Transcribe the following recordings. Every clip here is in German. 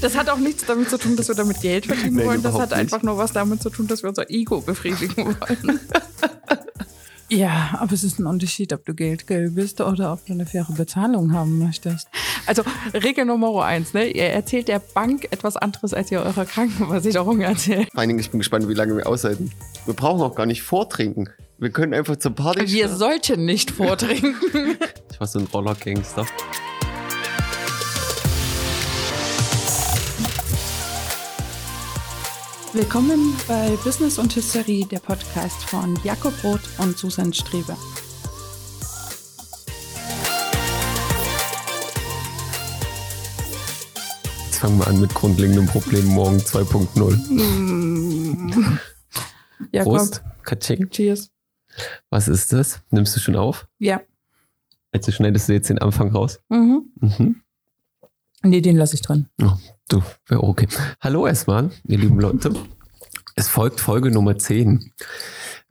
Das hat auch nichts damit zu tun, dass wir damit Geld verdienen Nein, wollen. Das hat nicht. einfach nur was damit zu tun, dass wir unser Ego befriedigen wollen. Ja, aber es ist ein Unterschied, ob du Geldgeil bist oder ob du eine faire Bezahlung haben möchtest. Also Regel Nummer eins, ne? Ihr erzählt der Bank etwas anderes, als ihr eurer Krankenversicherung erzählt. Vor allen Dingen, ich bin gespannt, wie lange wir aushalten. Wir brauchen auch gar nicht vortrinken. Wir können einfach zur Party Wir starten. sollten nicht vortrinken. Ich war so ein Roller-Gangster. Willkommen bei Business und Hysterie, der Podcast von Jakob Roth und Susan Strebe. Jetzt fangen wir an mit grundlegenden Problemen morgen 2.0. Jakob, Prost. Katsching. cheers. Was ist das? Nimmst du schon auf? Ja. Also schneidest du jetzt den Anfang raus? Mhm. Mhm. Nee, den lasse ich drin. Oh, du, okay. Hallo erstmal, ihr lieben Leute. Es folgt Folge Nummer 10.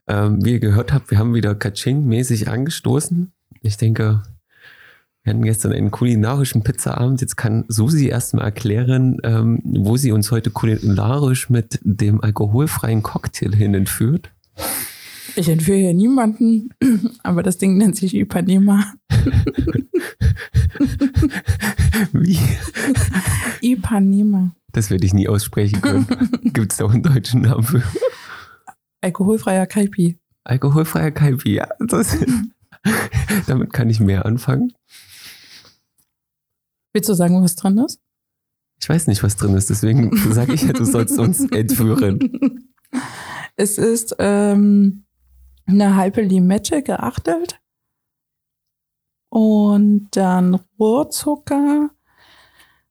Ähm, wie ihr gehört habt, wir haben wieder Kaching-mäßig angestoßen. Ich denke, wir hatten gestern einen kulinarischen Pizzaabend. Jetzt kann Susi erstmal erklären, ähm, wo sie uns heute kulinarisch mit dem alkoholfreien Cocktail hin entführt. Ich entführe hier niemanden, aber das Ding nennt sich Ipanema. Wie? Ipanema. Das werde ich nie aussprechen können. Gibt es da auch einen deutschen Namen für? Alkoholfreier Kaipi. Alkoholfreier Kaipi, ja. Das, damit kann ich mehr anfangen. Willst du sagen, was drin ist? Ich weiß nicht, was drin ist, deswegen sage ich ja, du sollst uns entführen. Es ist ähm, eine halbe Limette geachtelt und dann Rohrzucker,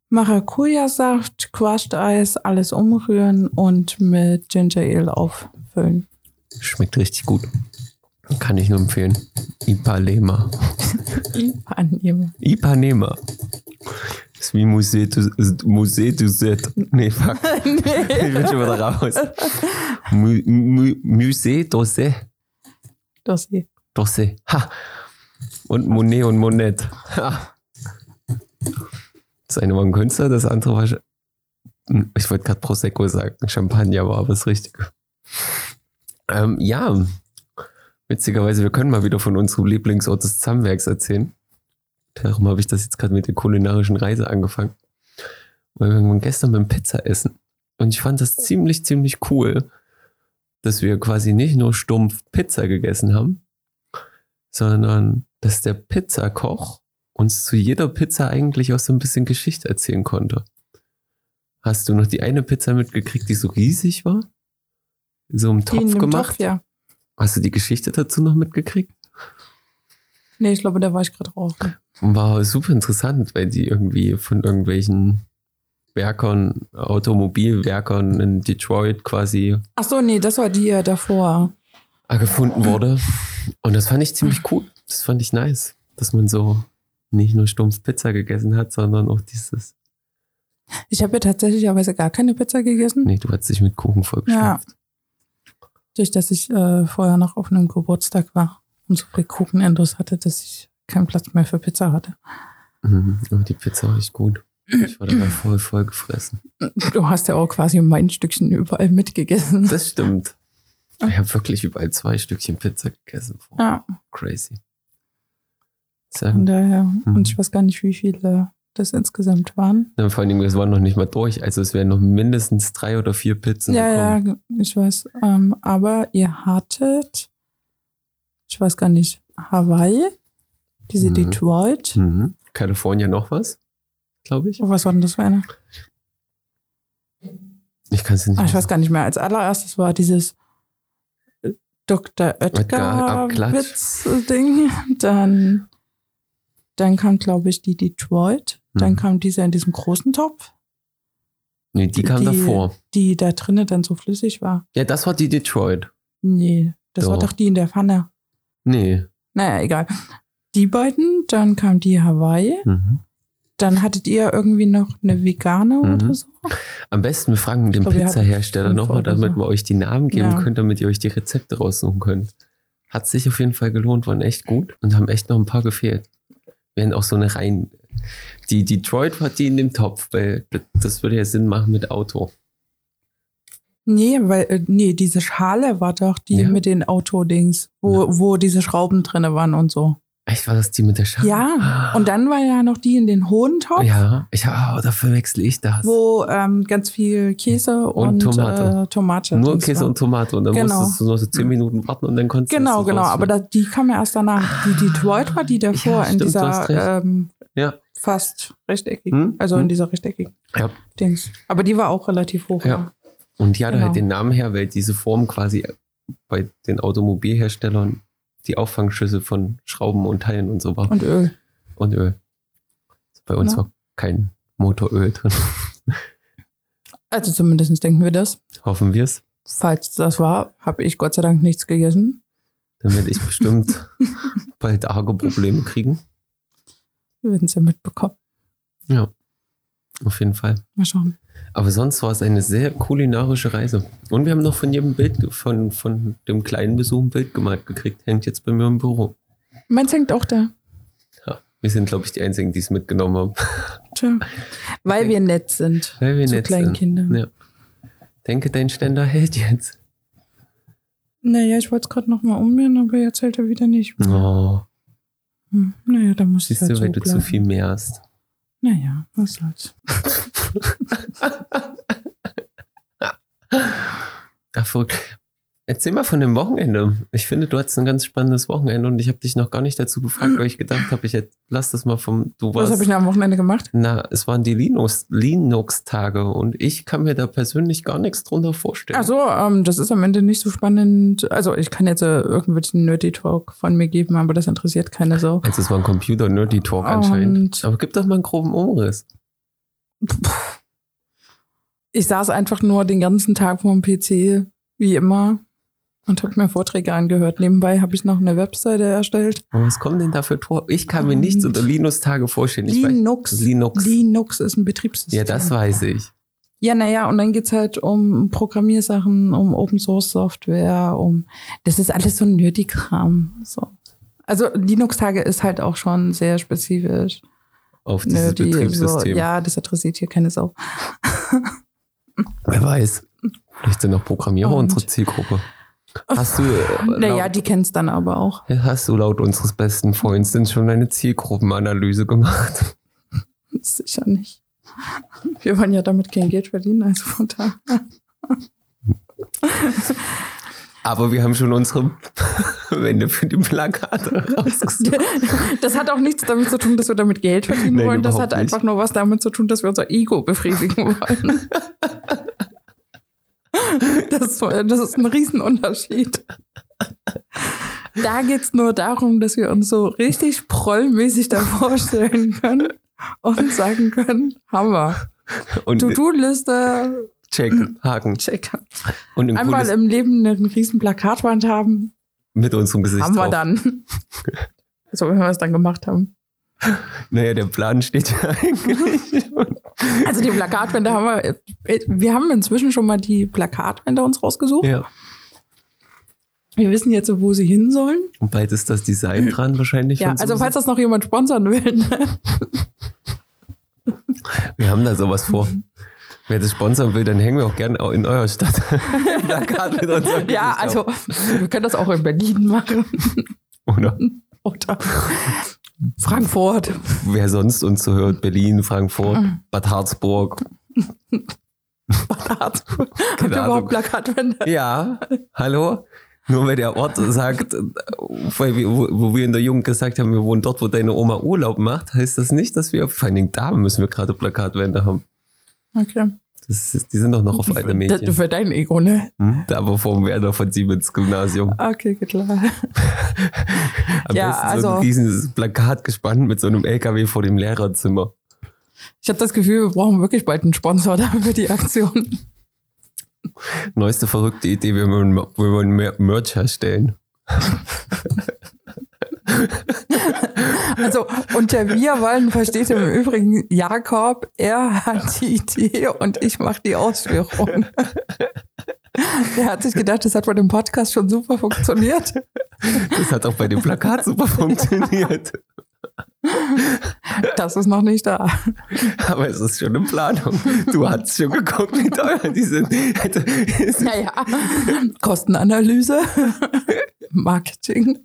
Maracuja-Saft, Crushed Eis, alles umrühren und mit Ginger Ale auffüllen. Schmeckt richtig gut. Kann ich nur empfehlen. Ipanema. Ipanema. Ipanema. ist wie Musée du, Musée du Set. Nee, fuck. Ich bin schon wieder raus. Mu, mu, Musée d'Orsay. Dossier. D'Orsay. Ha. Und Monet und Monet. Ha. Das eine war ein Künstler, das andere war. Sch- Ich wollte gerade Prosecco sagen. Champagner war aber das Richtige. Ähm, ja. Witzigerweise, wir können mal wieder von unserem Lieblingsort des Zahnwerks erzählen. Darum habe ich das jetzt gerade mit der kulinarischen Reise angefangen. Weil wir waren gestern beim Pizza essen. Und ich fand das ziemlich, ziemlich cool, dass wir quasi nicht nur stumpf Pizza gegessen haben, sondern dass der Pizzakoch uns zu jeder Pizza eigentlich auch so ein bisschen Geschichte erzählen konnte. Hast du noch die eine Pizza mitgekriegt, die so riesig war? So im Topf gemacht? Topf, ja. Hast du die Geschichte dazu noch mitgekriegt? Nee, ich glaube, da war ich gerade drauf. War super interessant, weil die irgendwie von irgendwelchen Werkern, Automobilwerkern in Detroit quasi Ach so, nee, das war die ja davor. Gefunden wurde. Und das fand ich ziemlich cool. Das fand ich nice, dass man so nicht nur stumpf Pizza gegessen hat, sondern auch dieses. Ich habe ja tatsächlicherweise gar keine Pizza gegessen. Nee, du hast dich mit Kuchen vollgeschafft. Durch dass ich äh, vorher noch auf einem Geburtstag war und so viel Kuchenendos hatte, dass ich keinen Platz mehr für Pizza hatte. Mhm, aber die Pizza war echt gut. Ich war dabei voll voll gefressen. Du hast ja auch quasi mein Stückchen überall mitgegessen. Das stimmt. Ich habe wirklich überall zwei Stückchen Pizza gegessen. Ja, Crazy. von daher. Mhm. Und ich weiß gar nicht, wie viele das insgesamt waren. Ja, vor allen Dingen, es war noch nicht mal durch. Also es wären noch mindestens drei oder vier Pizzen Ja, gekommen. ja, ich weiß. Ähm, aber ihr hattet, ich weiß gar nicht, Hawaii, diese Mhm. Detroit. Mhm. Kalifornien noch was, glaube ich. Oh, was war denn das für eine? Ich kann es nicht. Ah, ich weiß gar nicht mehr. Als allererstes war dieses Dr. Oetker. Oetker-Witz-Ding. Dann, dann kam, glaube ich, die Detroit. Dann Mhm. kam diese in diesem großen Topf, Nee, die kam die- davor. die da drinnen dann so flüssig war. Ja, das war die Detroit. Nee, das war Doch. doch die in der Pfanne. Nee. Naja, egal. Die beiden, dann kam die Hawaii. Mhm. Dann hattet ihr irgendwie noch eine vegane Mhm. oder so. Am besten wir fragen den Pizzahersteller nochmal, damit so. wir euch die Namen geben Ja. können, damit ihr euch die Rezepte raussuchen könnt. Hat sich auf jeden Fall gelohnt, waren echt gut und haben echt noch ein paar gefehlt. Wir haben auch so eine rein Die Detroit hat die in dem Topf, weil das- würde ja Sinn machen mit Auto. Nee, weil, äh, nee, diese Schale war doch die Ja. mit den Autodings, wo, wo diese Schrauben drinne waren und so. Echt, war das die mit der Schale? Ja, und dann war ja noch die in den hohen Topf, Ja, ich, oh, da verwechsel ich das. wo ähm, ganz viel Käse und, Und Tomate. Äh, Tomate. Nur Käse war. und Tomate und dann Genau. musstest du nur so 10 Minuten warten und dann konntest Genau, du genau, aber da, die kam ja erst danach. Die Detroit war die davor Ja, in stimmt, dieser ähm, Ja. fast rechteckigen, Hm? also Hm? in dieser rechteckigen Ja. Dings. Aber die war auch relativ hoch. Ja. Und die hatte Genau. halt den Namen her, weil diese Form quasi bei den Automobilherstellern die Auffangschüssel von Schrauben und Teilen und so war. Und Öl. Und Öl. Bei uns Ja. war kein Motoröl drin. Also zumindest denken wir das. Hoffen wir es. Falls das war, habe ich Gott sei Dank nichts gegessen. Dann werde ich bestimmt bald arge Probleme kriegen. Wir werden es ja mitbekommen. Ja. Auf jeden Fall. Mal schauen. Aber sonst war es eine sehr kulinarische Reise. Und wir haben noch von jedem Bild, von, von dem kleinen Besuch ein Bild gemalt gekriegt. Hängt jetzt bei mir im Büro. Meins hängt auch da. Ja. Wir sind, glaube ich, die Einzigen, die es mitgenommen haben. Tja. Weil wir nett sind. Weil wir Zu nett kleinen sind. Kindern. Ja. Denke, dein Ständer hält jetzt. Naja, ich wollte es gerade nochmal ummieren, aber jetzt hält er wieder nicht. Oh, Hm. Naja, da muss ich siehst halt du, so weil du zu bleiben. viel mehr hast. Naja, was soll's. Ach, verrückt. Erzähl mal von dem Wochenende. Ich finde, du hattest ein ganz spannendes Wochenende und ich habe dich noch gar nicht dazu gefragt, weil ich gedacht habe, ich lass das mal vom, du Was warst. habe ich denn am Wochenende gemacht? Na, es waren die Linux- Linux-Tage und ich kann mir da persönlich gar nichts drunter vorstellen. Ach so, ähm, das ist am Ende nicht so spannend. Also ich kann jetzt äh, irgendwelchen Nerdy Talk von mir geben, aber das interessiert keine Sau. Also es war ein Computer-Nerdy-Talk anscheinend. Und- Aber gib doch mal einen groben Umriss. Ich saß einfach nur den ganzen Tag vor dem PC, wie immer, und habe mir Vorträge angehört. Nebenbei habe ich noch eine Webseite erstellt. Aber was kommen denn da für Tor? Ich kann mir nichts unter Linux-Tage vorstellen. Ich weiß- Linux. Linux. Linux ist ein Betriebssystem. Ja, das weiß ich. Ja, naja, und dann geht's halt um Programmiersachen, um Open Source Software, um das ist alles so ein Nerdy-Kram. So. Also Linux-Tage ist halt auch schon sehr spezifisch. Auf dieses Nerdy, so, Betriebssystem. ja, das interessiert hier keine Sau. Wer weiß. Vielleicht sind noch Programmierer Und- unsere Zielgruppe. Hast du, äh, Naja, die kennen's dann aber auch. hast du laut unseres besten Freunds denn schon eine Zielgruppenanalyse gemacht? Sicher nicht. Wir wollen ja damit kein Geld verdienen, also von daher. Aber wir haben schon unsere Wände für die Plakate rausgesucht. Das hat auch nichts damit zu tun, dass wir damit Geld verdienen Nein, wollen. Das hat nicht. einfach nur was damit zu tun, dass wir unser Ego befriedigen wollen. Das, das ist ein Riesenunterschied. Da geht's nur darum, dass wir uns so richtig prollmäßig da vorstellen können und sagen können, Hammer. Und To-Do-Liste, check, Haken. check. Und ein Einmal cooles im Leben eine riesen Plakatwand haben, mit unserem Gesicht haben wir drauf. dann. So, wenn wir es dann gemacht haben. Naja, der Plan steht ja eigentlich. Also die Plakatwände haben wir, äh, wir haben inzwischen schon mal die Plakatwände uns rausgesucht. ja. Wir wissen jetzt, wo sie hin sollen. Und bald ist das Design dran wahrscheinlich. Ja, also falls das noch jemand sponsern will. Ne? Wir haben da sowas vor. Wer das sponsern will, dann hängen wir auch gerne in eurer Stadt. Ja, also wir können das auch in Berlin machen. Oder Oder Frankfurt. wer sonst uns so hört, Berlin, Frankfurt, Mhm. Bad Harzburg. Bad Harzburg. Habt ihr überhaupt Plakatwände? Ja, hallo? Nur weil der Ort sagt, wo wir in der Jugend gesagt haben, wir wohnen dort, wo deine Oma Urlaub macht, heißt das nicht, dass wir, vor allen Dingen da müssen wir gerade Plakatwände haben. Okay. Das ist, die sind doch noch auf Das Mädchen. für dein Ego, ne? Hm? Da aber vom Werder von Siemens Gymnasium. Okay, klar. Am Ja, besten so ein also- riesiges Plakat gespannt mit so einem LKW vor dem Lehrerzimmer. Ich habe das Gefühl, wir brauchen wirklich bald einen Sponsor für die Aktion. Neueste verrückte Idee, wir wollen, wir wollen Merch herstellen. Also unter wir wollen versteht im Übrigen Jakob, er hat die Idee und ich mache die Ausführung. Der hat sich gedacht, das hat bei dem Podcast schon super funktioniert. Das hat auch bei dem Plakat super funktioniert. Das ist noch nicht da. Aber es ist schon in Planung. Du hast schon geguckt, wie teuer die sind. Also, Naja, Kostenanalyse, Marketing.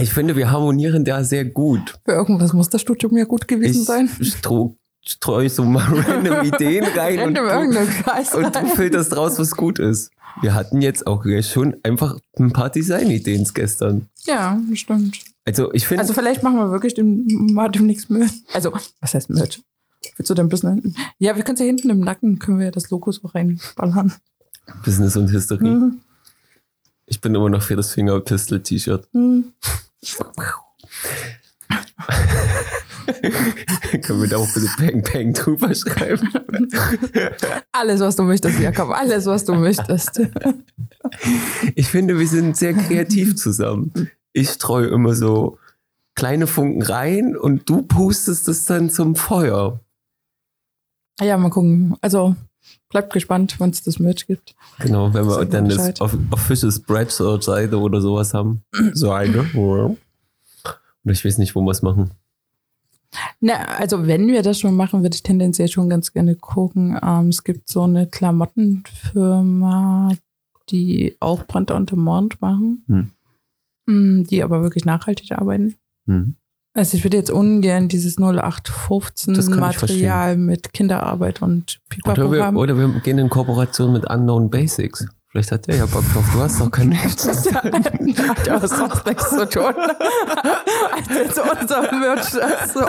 Ich finde, wir harmonieren da sehr gut. Für irgendwas muss das Studium ja gut gewesen Ich sein. stro- streue so mal random Ideen rein und Random du, irgendeinen Scheiß und du filterst raus, was gut ist. Wir hatten jetzt auch schon einfach ein paar Designideen gestern. Ja, stimmt. Also ich finde, Also vielleicht machen wir wirklich dem, mal demnächst Merch. Also, was heißt Merch? Willst du denn ein bisschen... Ja, wir können ja hinten im Nacken, können wir ja das Logo so reinballern. Business und History. Mhm. Ich bin immer noch für das Fingerpistol-T-Shirt. Mhm. Können wir da auch bitte Bang Bang drüber schreiben? Alles, was du möchtest, Jakob. Alles, was du möchtest. Ich finde, wir sind sehr kreativ zusammen. Ich streue immer so kleine Funken rein und du pustest es dann zum Feuer. Ja, mal gucken. Also, bleibt gespannt, wenn es das Merch gibt. Genau, wenn wir dann das Bescheid. Official Spread-Seite oder sowas haben. Seite. Oder ich weiß nicht, wo wir es machen. Na, also wenn wir das schon machen, würde ich tendenziell schon ganz gerne gucken. Ähm, es gibt so eine Klamottenfirma, die auch Brand on Demand machen, Hm. Mm, die aber wirklich nachhaltig arbeiten. Hm. Also ich würde jetzt ungern dieses 0815 Das kann ich Material mit Kinderarbeit und Oder Pipapo wir, haben. oder wir gehen in Kooperation mit Unknown Basics. Vielleicht hat der ja Bock drauf. Du hast doch keine. Hat ja sonst nichts zu tun. Als unser so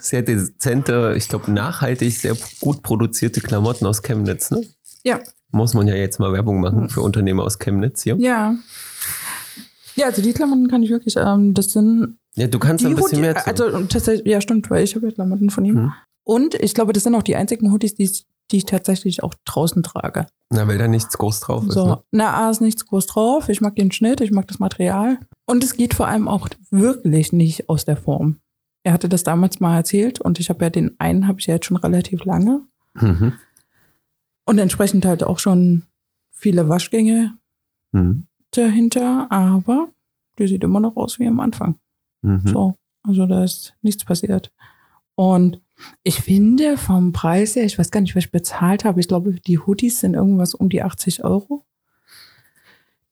sehr dezente, ich glaube nachhaltig, sehr gut produzierte Klamotten aus Chemnitz. Ne? Ja. Muss man ja jetzt mal Werbung machen für Unternehmer aus Chemnitz hier. Ja. Ja, also die Klamotten kann ich wirklich, ähm, das sind Ja, du kannst ein bisschen Hoodie- mehr zu. Also tatsächlich, ja stimmt, weil ich habe ja Klamotten von ihm. Mhm. Und ich glaube, das sind auch die einzigen Hoodies, die, die ich tatsächlich auch draußen trage. Na, weil da nichts groß drauf ist. So, Ne? na, A ist nichts groß drauf. Ich mag den Schnitt, ich mag das Material. Und es geht vor allem auch wirklich nicht aus der Form. Er hatte das damals mal erzählt und ich habe ja den einen, habe ich ja jetzt schon relativ lange. Mhm. Und entsprechend halt auch schon viele Waschgänge Mhm. Dahinter, aber der sieht immer noch aus wie am Anfang. Mhm. So, also da ist nichts passiert. Und ich finde vom Preis her, ich weiß gar nicht, was ich bezahlt habe, ich glaube, die Hoodies sind irgendwas um die 80 Euro.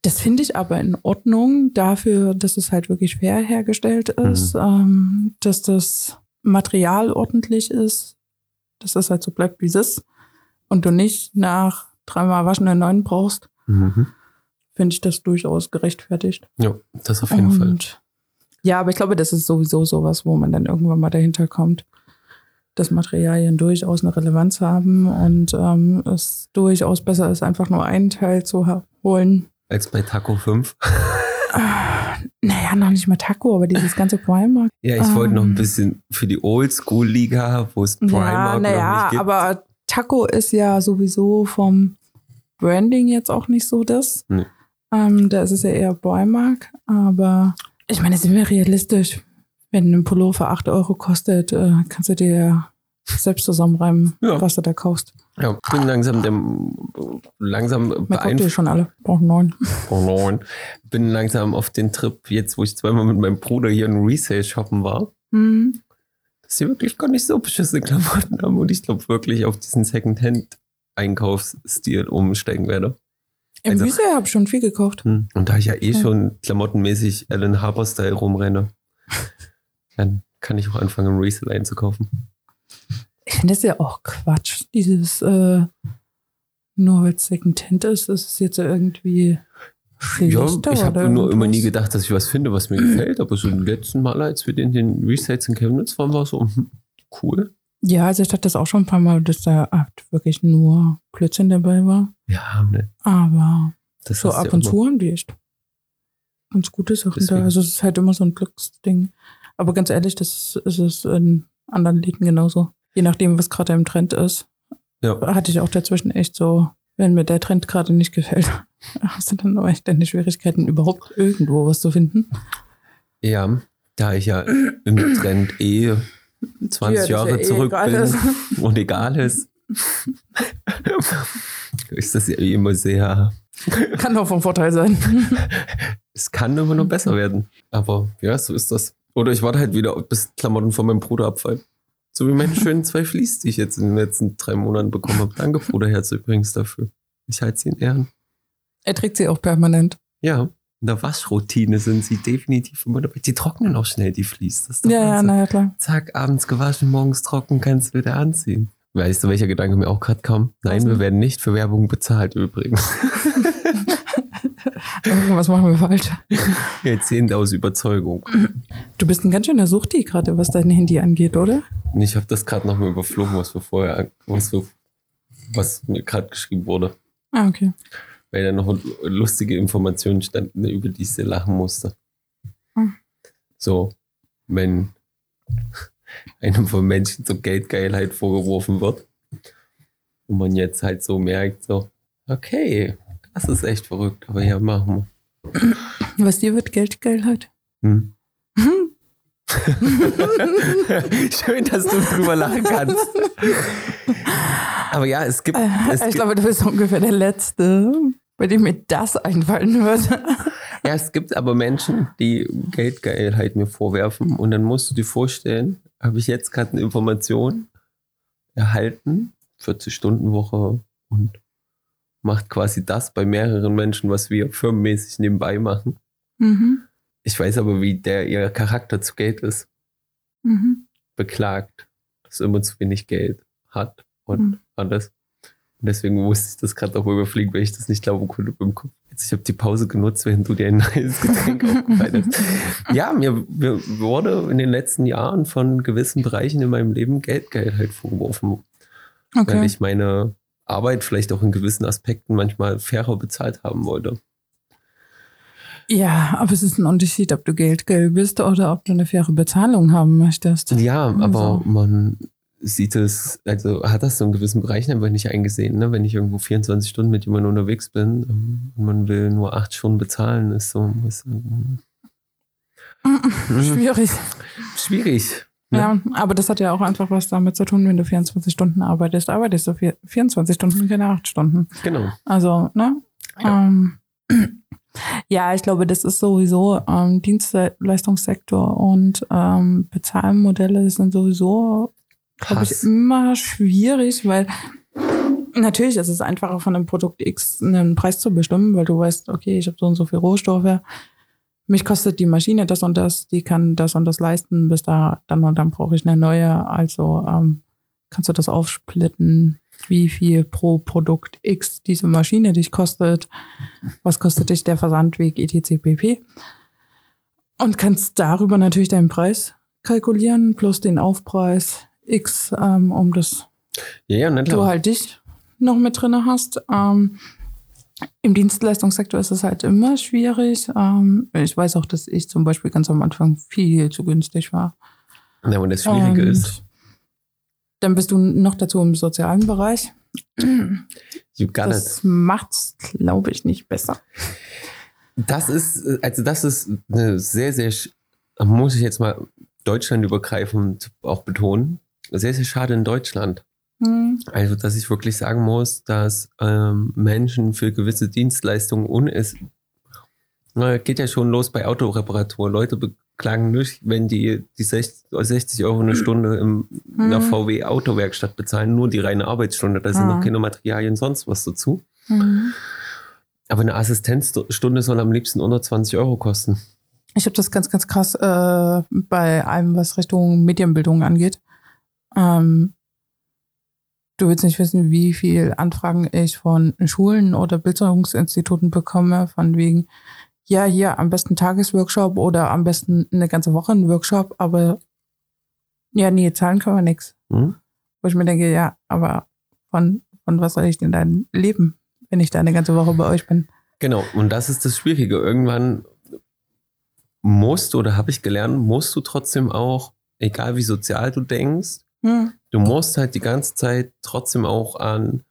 Das finde ich aber in Ordnung dafür, dass es halt wirklich fair hergestellt ist, ähm, dass das Material ordentlich ist, dass das halt so bleibt, wie es ist und du nicht nach dreimal waschen einen neuen brauchst, Mhm. Finde ich das durchaus gerechtfertigt. Ja, das auf jeden Fall. Und ja, aber ich glaube, das ist sowieso sowas, wo man dann irgendwann mal dahinter kommt, dass Materialien durchaus eine Relevanz haben und ähm, es durchaus besser ist, einfach nur einen Teil zu holen. Als bei Taco 5. Naja, noch nicht mal Taco, aber dieses ganze Primark. Ja, ich wollte noch ein Ähm. bisschen für die Oldschool-Liga, wo es Ja, Primark noch naja, nicht gibt. aber Taco ist ja sowieso vom Branding jetzt auch nicht so das. Nee. Ähm, da ist es ja eher Primark, aber ich meine, sind wir realistisch? Wenn ein Pullover 8 Euro kostet, äh, kannst du dir selbst zusammenreimen, Ja. was du da kaufst. ja, bin langsam dem, langsam beeinflusst. schon alle, brauchen neun. Oh nein. Bin langsam auf den Trip, jetzt wo ich zweimal mit meinem Bruder hier in Resale shoppen war, Hm. dass sie wirklich gar nicht so beschissene Klamotten haben und ich glaube wirklich auf diesen Secondhand-Einkaufsstil umsteigen werde. Im Also- Resale habe ich schon viel gekauft. Hm. Und da ich ja eh schon klamottenmäßig Alan Harper-Style rumrenne, dann kann ich auch anfangen, Resale einzukaufen. Ich finde das ja auch Quatsch, dieses äh, nur weil es Secondhand ist, ist es jetzt irgendwie Ja, ich habe nur immer nie gedacht, dass ich was finde, was mir gefällt. Aber so die letzten Mal, als wir in den Resales in Chemnitz waren, war so hm, cool. Ja, also ich hatte das auch schon ein paar Mal, dass da wirklich nur Blödsinn dabei war. Ja, ne, Aber das so ab und zu haben die echt ganz gute Sachen Deswegen. da. Also es ist halt immer so ein Glücksding. Aber ganz ehrlich, das ist es in anderen Läden genauso. Je nachdem, was gerade im Trend ist, Ja. hatte ich auch dazwischen echt so, wenn mir der Trend gerade nicht gefällt, hast du dann auch echt deine Schwierigkeiten, überhaupt irgendwo was zu finden. Ja, da ich ja im Trend eh 20 Ja, Jahre ja eh zurück egal bin ist. und egal ist, ist das ja eh immer sehr, Kann auch vom Vorteil sein. es kann immer nur besser werden. Aber ja, so ist das. Oder ich warte halt wieder, bis Klamotten von meinem Bruder abfallen. So wie meine schönen zwei Fleece, die ich jetzt in den letzten drei Monaten bekommen habe. Danke, Bruderherz, übrigens dafür. Ich halte sie in Ehren. Er trägt sie auch permanent. Ja, in der Waschroutine sind sie definitiv immer dabei. Die trocknen auch schnell, die Fleece. Das ist doch Ja, ja, naja, klar. Zack, abends gewaschen, morgens trocken, kannst du wieder anziehen. Weißt du, welcher Gedanke mir auch gerade kam? Nein, Was wir werden nicht für Werbung bezahlt übrigens. Irgendwas machen wir falsch. Erzählen aus Überzeugung. Du bist ein ganz schöner Suchti gerade, was dein Handy angeht, oder? Ich habe das gerade nochmal überflogen, was wir vorher, was, wir, was mir gerade geschrieben wurde. Ah, okay. Weil da noch lustige Informationen standen, über die ich lachen musste. Hm. So, wenn einem von Menschen so Geldgeilheit vorgeworfen wird und man jetzt halt so merkt, so, okay, das ist echt verrückt, aber ja, machen Was dir wird Geldgeilheit? wir. Hm. Schön, dass du drüber lachen kannst. Aber ja, es gibt. Es ich glaube, du bist ungefähr der Letzte, bei dem mir das einfallen würde. Ja, es gibt aber Menschen, die Geldgeilheit mir vorwerfen und dann musst du dir vorstellen, habe ich jetzt gerade eine Information erhalten, 40-Stunden-Woche und macht quasi das bei mehreren Menschen, was wir firmenmäßig nebenbei machen. Mhm. Ich weiß aber, wie der ihr Charakter zu Geld ist. Mhm. Beklagt, dass er immer zu wenig Geld hat und Mhm. alles. Und deswegen musste ich das gerade auch überfliegen, weil ich das nicht glauben konnte beim Kopf. Jetzt, ich habe die Pause genutzt, während du dir ein neues Getränk aufgefallen hast. Ja, mir, mir wurde in den letzten Jahren von gewissen Bereichen in meinem Leben Geldgeld halt vorgeworfen, weil Okay. ich meine Arbeit vielleicht auch in gewissen Aspekten manchmal fairer bezahlt haben wollte. Ja, aber es ist ein Unterschied, ob du Geldgeil bist oder ob du eine faire Bezahlung haben möchtest. Ja, aber Also. man sieht es, also hat das so in gewissen Bereichen einfach nicht eingesehen, ne? Wenn ich irgendwo 24 Stunden mit jemandem unterwegs bin ähm, und man will nur acht Stunden bezahlen, ist so ist, ähm, Schwierig. schwierig. Ne? Ja, aber das hat ja auch einfach was damit zu tun, wenn du 24 Stunden arbeitest. Arbeitest du vier- 24 Stunden, keine 8 Stunden. Genau. Also, ne? Ja. Ähm, ja, ich glaube, das ist sowieso ähm, Dienstleistungssektor und ähm, Bezahlmodelle sind sowieso, glaube ich, immer schwierig, weil natürlich ist es einfacher von einem Produkt X einen Preis zu bestimmen, weil du weißt, okay, ich habe so und so viel Rohstoffe. Mich kostet die Maschine das und das, die kann das und das leisten, bis da dann und dann brauche ich eine neue. Also ähm, kannst du das aufsplitten, wie viel pro Produkt X diese Maschine dich kostet, was kostet dich der Versandweg etc. pp. Und kannst darüber natürlich deinen Preis kalkulieren, plus den Aufpreis X, ähm, um das Ja, ja, du halt dich noch mit drinne hast. Ähm, Im Dienstleistungssektor ist es halt immer schwierig. Ähm, ich weiß auch, dass ich zum Beispiel ganz am Anfang viel zu günstig war. Ja, und das Schwierige Und ist, Dann bist du noch dazu im sozialen Bereich. it. Das macht's, glaube ich, nicht besser. Das ist, also das ist eine sehr, sehr, muss ich jetzt mal deutschlandübergreifend auch betonen, sehr, sehr schade in Deutschland. Hm. Also, dass ich wirklich sagen muss, dass ähm, Menschen für gewisse Dienstleistungen na, geht ja schon los bei Autoreparatur. Leute beklagen nicht, wenn die die 60, 60 Euro eine Stunde im, in einer Mhm. VW Autowerkstatt bezahlen, nur die reine Arbeitsstunde. Da sind Ah. noch keine Materialien, sonst was dazu. Mhm. Aber eine Assistenzstunde soll am liebsten unter 20 Euro kosten. Ich habe das ganz, ganz krass äh, bei allem, was Richtung Medienbildung angeht. Ähm, du willst nicht wissen, wie viel Anfragen ich von Schulen oder Bildungsinstituten bekomme, von wegen, ja, hier am besten Tagesworkshop oder am besten eine ganze Woche ein Workshop, aber ja, nee, zahlen können wir nix. Hm? Wo ich mir denke, ja, aber von, von was soll ich denn dann leben, wenn ich da eine ganze Woche bei euch bin? Genau, und das ist das Schwierige. Irgendwann musst du, oder habe ich gelernt, musst du trotzdem auch, egal wie sozial du denkst, Hm. du musst halt die ganze Zeit trotzdem auch an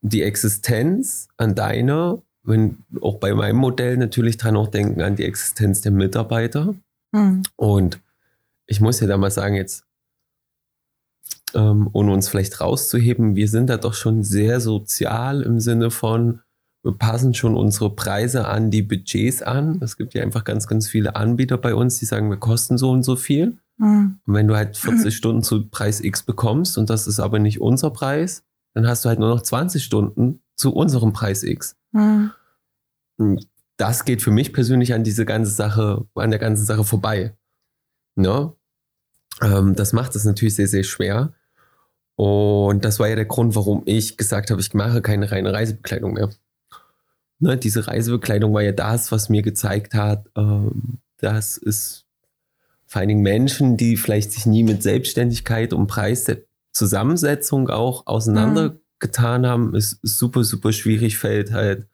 die Existenz, an deine, wenn auch bei meinem Modell natürlich dran auch denken, an die Existenz der Mitarbeiter. Hm. Und ich muss ja da mal sagen, jetzt, ähm, ohne uns vielleicht rauszuheben, wir sind da doch schon sehr sozial im Sinne von, wir passen schon unsere Preise an die Budgets an. Es gibt ja einfach ganz, ganz viele Anbieter bei uns, die sagen, wir kosten so und so viel. Mhm. Und wenn du halt 40 Stunden zu Preis X bekommst und das ist aber nicht unser Preis, dann hast du halt nur noch 20 Stunden zu unserem Preis X. Mhm. Das geht für mich persönlich an diese ganze Sache, an der ganzen Sache vorbei. Ne? Ähm, das macht es natürlich sehr, sehr schwer. Und das war ja der Grund, warum ich gesagt habe, ich mache keine reine Reisebekleidung mehr. Ne, diese Reisebekleidung war ja das, was mir gezeigt hat, ähm, dass es vor allen Dingen Menschen, die vielleicht sich nie mit Selbstständigkeit und Preiszusammensetzung auch auseinandergetan haben, es super, super schwierig fällt, halt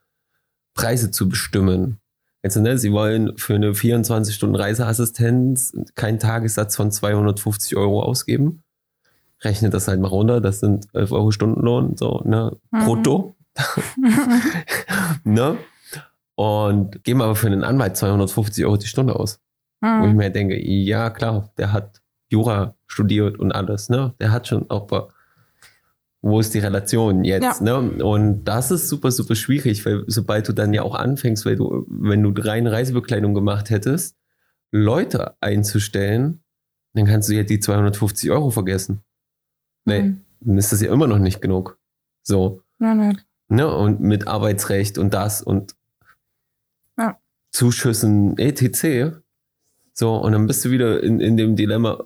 Preise zu bestimmen. Also, ne, sie wollen für eine 24-Stunden-Reiseassistenz keinen Tagessatz von 250 Euro ausgeben. Rechnet das halt mal runter, das sind 11 Euro Stundenlohn, so, ne, Mhm. brutto. ne? Und geben aber für einen Anwalt 250 Euro die Stunde aus. Wo ich Mhm. mir denke, ja klar, der hat Jura studiert und alles, ne? Der hat schon auch, wo ist die Relation jetzt, ne? Und das ist super, super schwierig, weil sobald du dann ja auch anfängst, weil du, wenn du reine Reisebekleidung gemacht hättest, Leute einzustellen, dann kannst du ja die 250 Euro vergessen. Weil Mhm. dann ist das ja immer noch nicht genug. So. Nein, nein. Ne? Und mit Arbeitsrecht und das und Ja. Zuschüssen, etc. So, und dann bist du wieder in, in dem Dilemma,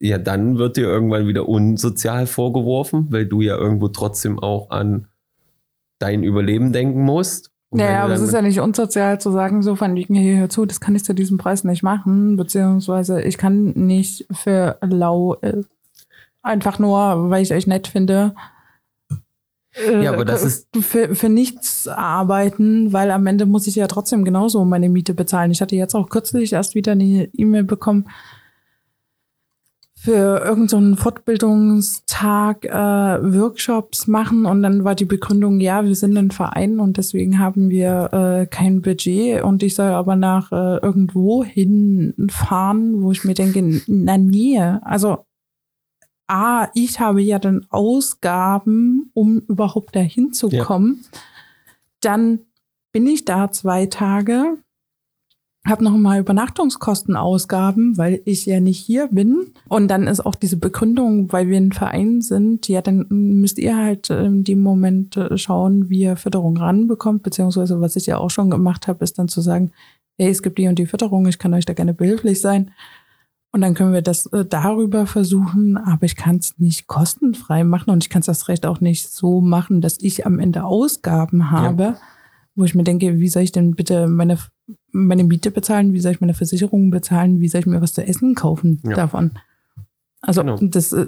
ja, dann wird dir irgendwann wieder unsozial vorgeworfen, weil du ja irgendwo trotzdem auch an dein Überleben denken musst. Und wenn Ja, du aber es ist ja nicht unsozial zu sagen, so von wegen hier hör zu, das kann ich zu diesem Preis nicht machen, beziehungsweise ich kann nicht für lau äh, einfach nur, weil ich euch nett finde, Ja, aber das ist- für, für nichts arbeiten, weil am Ende muss ich ja trotzdem genauso meine Miete bezahlen. Ich hatte jetzt auch kürzlich erst wieder eine E-Mail bekommen für irgendeinen so Fortbildungstag äh, Workshops machen und dann war die Begründung, ja, wir sind ein Verein und deswegen haben wir äh, kein Budget und ich soll aber nach äh, irgendwo hinfahren, wo ich mir denke, in der Nähe, also A, ich habe ja dann Ausgaben, um überhaupt dahin zu Ja. kommen. Dann bin ich da zwei Tage, habe noch mal Übernachtungskostenausgaben, weil ich ja nicht hier bin. Und dann ist auch diese Begründung, weil wir ein Verein sind, ja, dann müsst ihr halt in dem Moment schauen, wie ihr Förderung ranbekommt, beziehungsweise was ich ja auch schon gemacht habe, ist dann zu sagen, hey, es gibt die und die Förderung, ich kann euch da gerne behilflich sein. Und dann können wir das äh, darüber versuchen, aber ich kann es nicht kostenfrei machen und ich kann es das Recht auch nicht so machen, dass ich am Ende Ausgaben habe, wo ich mir denke, wie soll ich denn bitte meine, meine Miete bezahlen, wie soll ich meine Versicherungen bezahlen, wie soll ich mir was zu essen kaufen Ja. davon? Also Genau. das äh,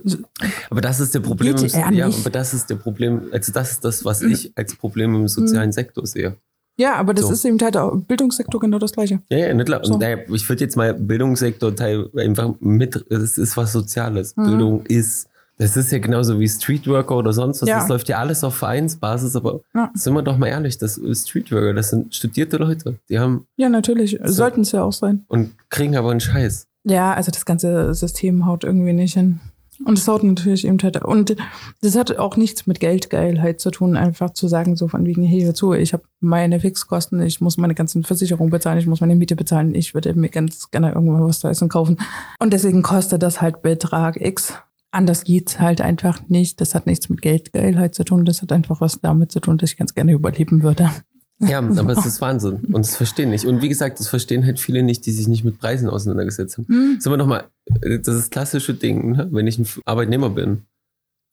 Aber das ist der Problem. Im- ja ja, aber das ist der Problem. Also das ist das, was ich als Problem im sozialen Sektor sehe. Ja, aber das So. ist eben halt auch im Bildungssektor genau das Gleiche. Ja, ja, nicht, So. naja, ich würde jetzt mal Bildungssektor teil einfach mit, das ist was Soziales. Mhm. Bildung ist, das ist ja genauso wie Streetworker oder sonst was. Ja. Das läuft ja alles auf Vereinsbasis, aber Ja. sind wir doch mal ehrlich, das Streetworker, das sind studierte Leute. Die haben Ja, natürlich. Sollten es ja auch sein. und kriegen aber einen Scheiß. Ja, also das ganze System haut irgendwie nicht hin. Und es haut natürlich eben halt. Und das hat auch nichts mit Geldgeilheit zu tun, einfach zu sagen, so von wegen, hey, hör zu, ich habe meine Fixkosten, ich muss meine ganzen Versicherungen bezahlen, ich muss meine Miete bezahlen, ich würde mir ganz gerne irgendwann was zu essen kaufen. Und deswegen kostet das halt Betrag X. Anders geht's halt einfach nicht. Das hat nichts mit Geldgeilheit zu tun, das hat einfach was damit zu tun, dass ich ganz gerne überleben würde. Ja, aber es ist Wahnsinn. Und das verstehen nicht. Und wie gesagt, das verstehen halt viele nicht, die sich nicht mit Preisen auseinandergesetzt haben. Hm. Sind wir nochmal, das ist das klassische Ding, ne? wenn ich ein Arbeitnehmer bin.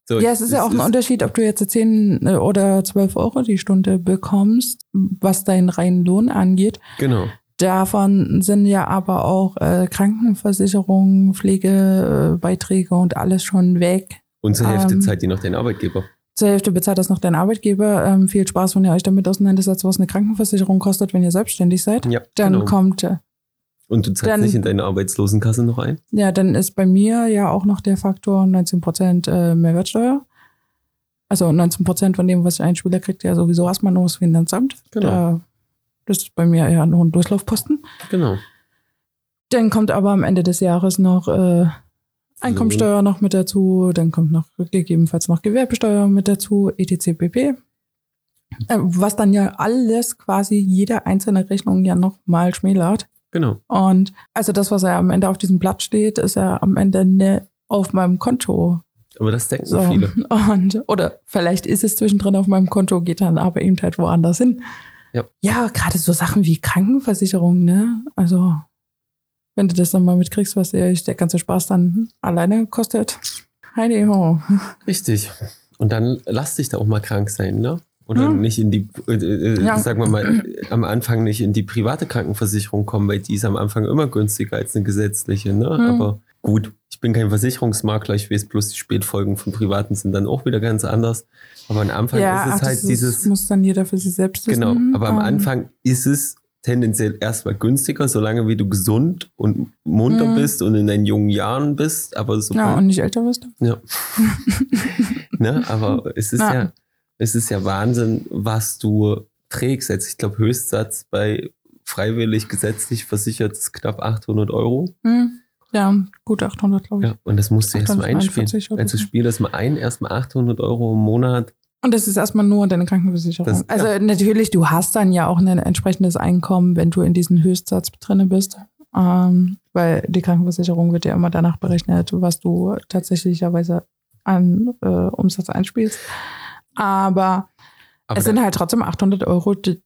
So, Ja, es ist ja auch ein Unterschied, ob du jetzt 10 oder 12 Euro die Stunde bekommst, was deinen reinen Lohn angeht. Genau. Davon sind ja aber auch äh, Krankenversicherungen, Pflegebeiträge und alles schon weg. Und zur Hälfte Ähm, zahlt die noch dein Arbeitgeber. Zur Hälfte bezahlt das noch dein Arbeitgeber. Ähm, viel Spaß, wenn ihr euch damit auseinandersetzt, was eine Krankenversicherung kostet, wenn ihr selbstständig seid. Ja, Dann genau. kommt, äh, Und du zahlst dann- nicht in deine Arbeitslosenkasse noch ein? ja, dann ist bei mir ja auch noch der Faktor 19 Prozent äh, Mehrwertsteuer. Also 19 Prozent von dem, was ein Spieler kriegt, ja sowieso erstmal nur das Finanzamt. Genau. Da, das ist bei mir eher nur ein Durchlaufposten. Genau. Dann kommt aber am Ende des Jahres noch äh, Einkommensteuer noch mit dazu, dann kommt noch gegebenenfalls noch Gewerbesteuer mit dazu, etc. pp. Äh, Was dann ja alles quasi jede einzelne Rechnung ja nochmal schmälert. Genau. Und also das, was ja am Ende auf diesem Blatt steht, ist ja am Ende ne auf meinem Konto. Aber das denken So. viele. Und, oder vielleicht ist es zwischendrin auf meinem Konto, geht dann aber eben halt woanders hin. Ja. ja, gerade so Sachen wie Krankenversicherung, ne? Also, wenn du das dann mal mitkriegst, was der, der ganze Spaß dann alleine kostet. Heidi ho. Richtig. Und dann lass dich da auch mal krank sein, ne? Oder Hm. nicht in die, äh, äh, Ja. sagen wir mal, am Anfang nicht in die private Krankenversicherung kommen, weil die ist am Anfang immer günstiger als eine gesetzliche, ne? Hm. Aber gut, ich bin kein Versicherungsmakler, ich weiß bloß, die Spätfolgen von privaten sind dann auch wieder ganz anders. Aber am Anfang Ja, ist es ach, halt das dieses. ist, muss dann jeder für sich selbst wissen. Genau, aber am Ähm, Anfang ist es tendenziell erstmal günstiger, solange wie du gesund und munter Mhm. bist und in deinen jungen Jahren bist. Aber so Ja, und nicht älter wirst. ja. ne? Aber es ist ja. Ja. es ist ja Wahnsinn, was du trägst. Jetzt, ich glaube, Höchstsatz bei freiwillig gesetzlich versichert ist knapp 800 Euro. Hm. Ja, gut 800, glaube ich. Ja, und das musst du erstmal 841 einspielen. Also so. spiel das mal ein, erstmal 800 Euro im Monat. Und das ist erstmal nur deine Krankenversicherung. Das- also ja. natürlich, du hast dann ja auch ein entsprechendes Einkommen, wenn du in diesen Höchstsatz drinne bist. Ähm, weil die Krankenversicherung wird ja immer danach berechnet, was du tatsächlicherweise an äh, Umsatz einspielst. Aber, Aber es sind halt trotzdem 800 Euro, die,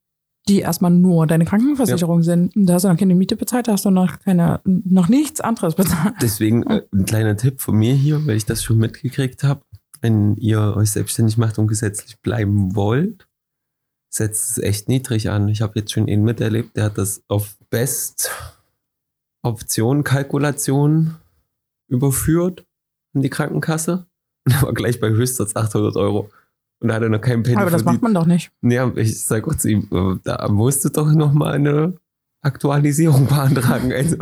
die erstmal nur deine Krankenversicherung sind. Da hast du noch keine Miete bezahlt, da hast du noch keine, noch nichts anderes bezahlt. Deswegen äh, ein kleiner Tipp von mir hier, weil ich das schon mitgekriegt habe. Wenn ihr euch selbstständig macht und gesetzlich bleiben wollt, setzt es echt niedrig an. Ich habe jetzt schon einen miterlebt, der hat das auf Best Option Kalkulation überführt in die Krankenkasse und er war gleich bei Höchstsatz 800 Euro. Und da hat er noch keinen Penny Aber das macht verdient. man doch nicht. Ja, ich sage zu ihm, äh, da musst du doch noch mal eine Aktualisierung beantragen. Also,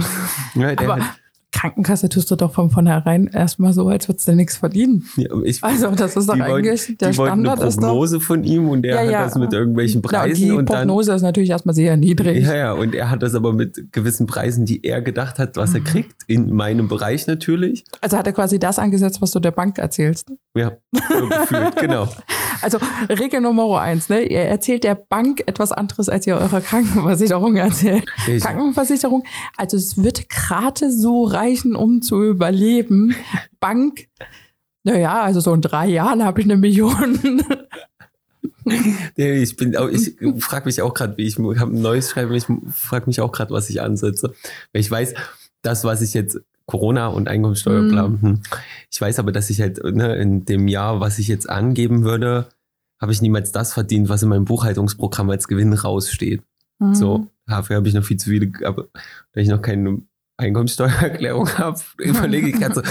ja, der Aber hat, Krankenkasse tust du doch von vornherein erstmal so, als würdest du nichts verdienen. ja, ich, Also das ist doch wollten- eigentlich der die Standard eine ist doch. Prognose von ihm und der Ja, hat ja. das mit irgendwelchen Preisen die und dann Prognose ist natürlich erstmal sehr niedrig. ja ja und er hat das aber mit gewissen Preisen, die er gedacht hat, was er Mhm. kriegt in meinem Bereich natürlich. Also hat er quasi das angesetzt, was du der Bank erzählst. Ja, so gefühlt genau. Also Regel Nummer eins, ne? Ihr erzählt der Bank etwas anderes, als ihr eurer Krankenversicherung erzählt. Ich, Krankenversicherung, also es wird gerade so reichen, um zu überleben. Bank, naja, also so in drei Jahren habe ich eine Million. nee, ich bin ich frage mich auch gerade, wie ich habe ein neues Schreiben, ich frage mich auch gerade, was ich ansetze. Weil ich weiß, das, was ich jetzt Corona und Einkommensteuer, Mhm. bla, hm. ich weiß aber, dass ich halt ne, in dem Jahr, was ich jetzt angeben würde, habe ich niemals das verdient, was in meinem Buchhaltungsprogramm als Gewinn raussteht. Mhm. So, dafür habe ich noch viel zu viele, aber da ich noch keine Einkommensteuererklärung habe, überlege ich gerade so,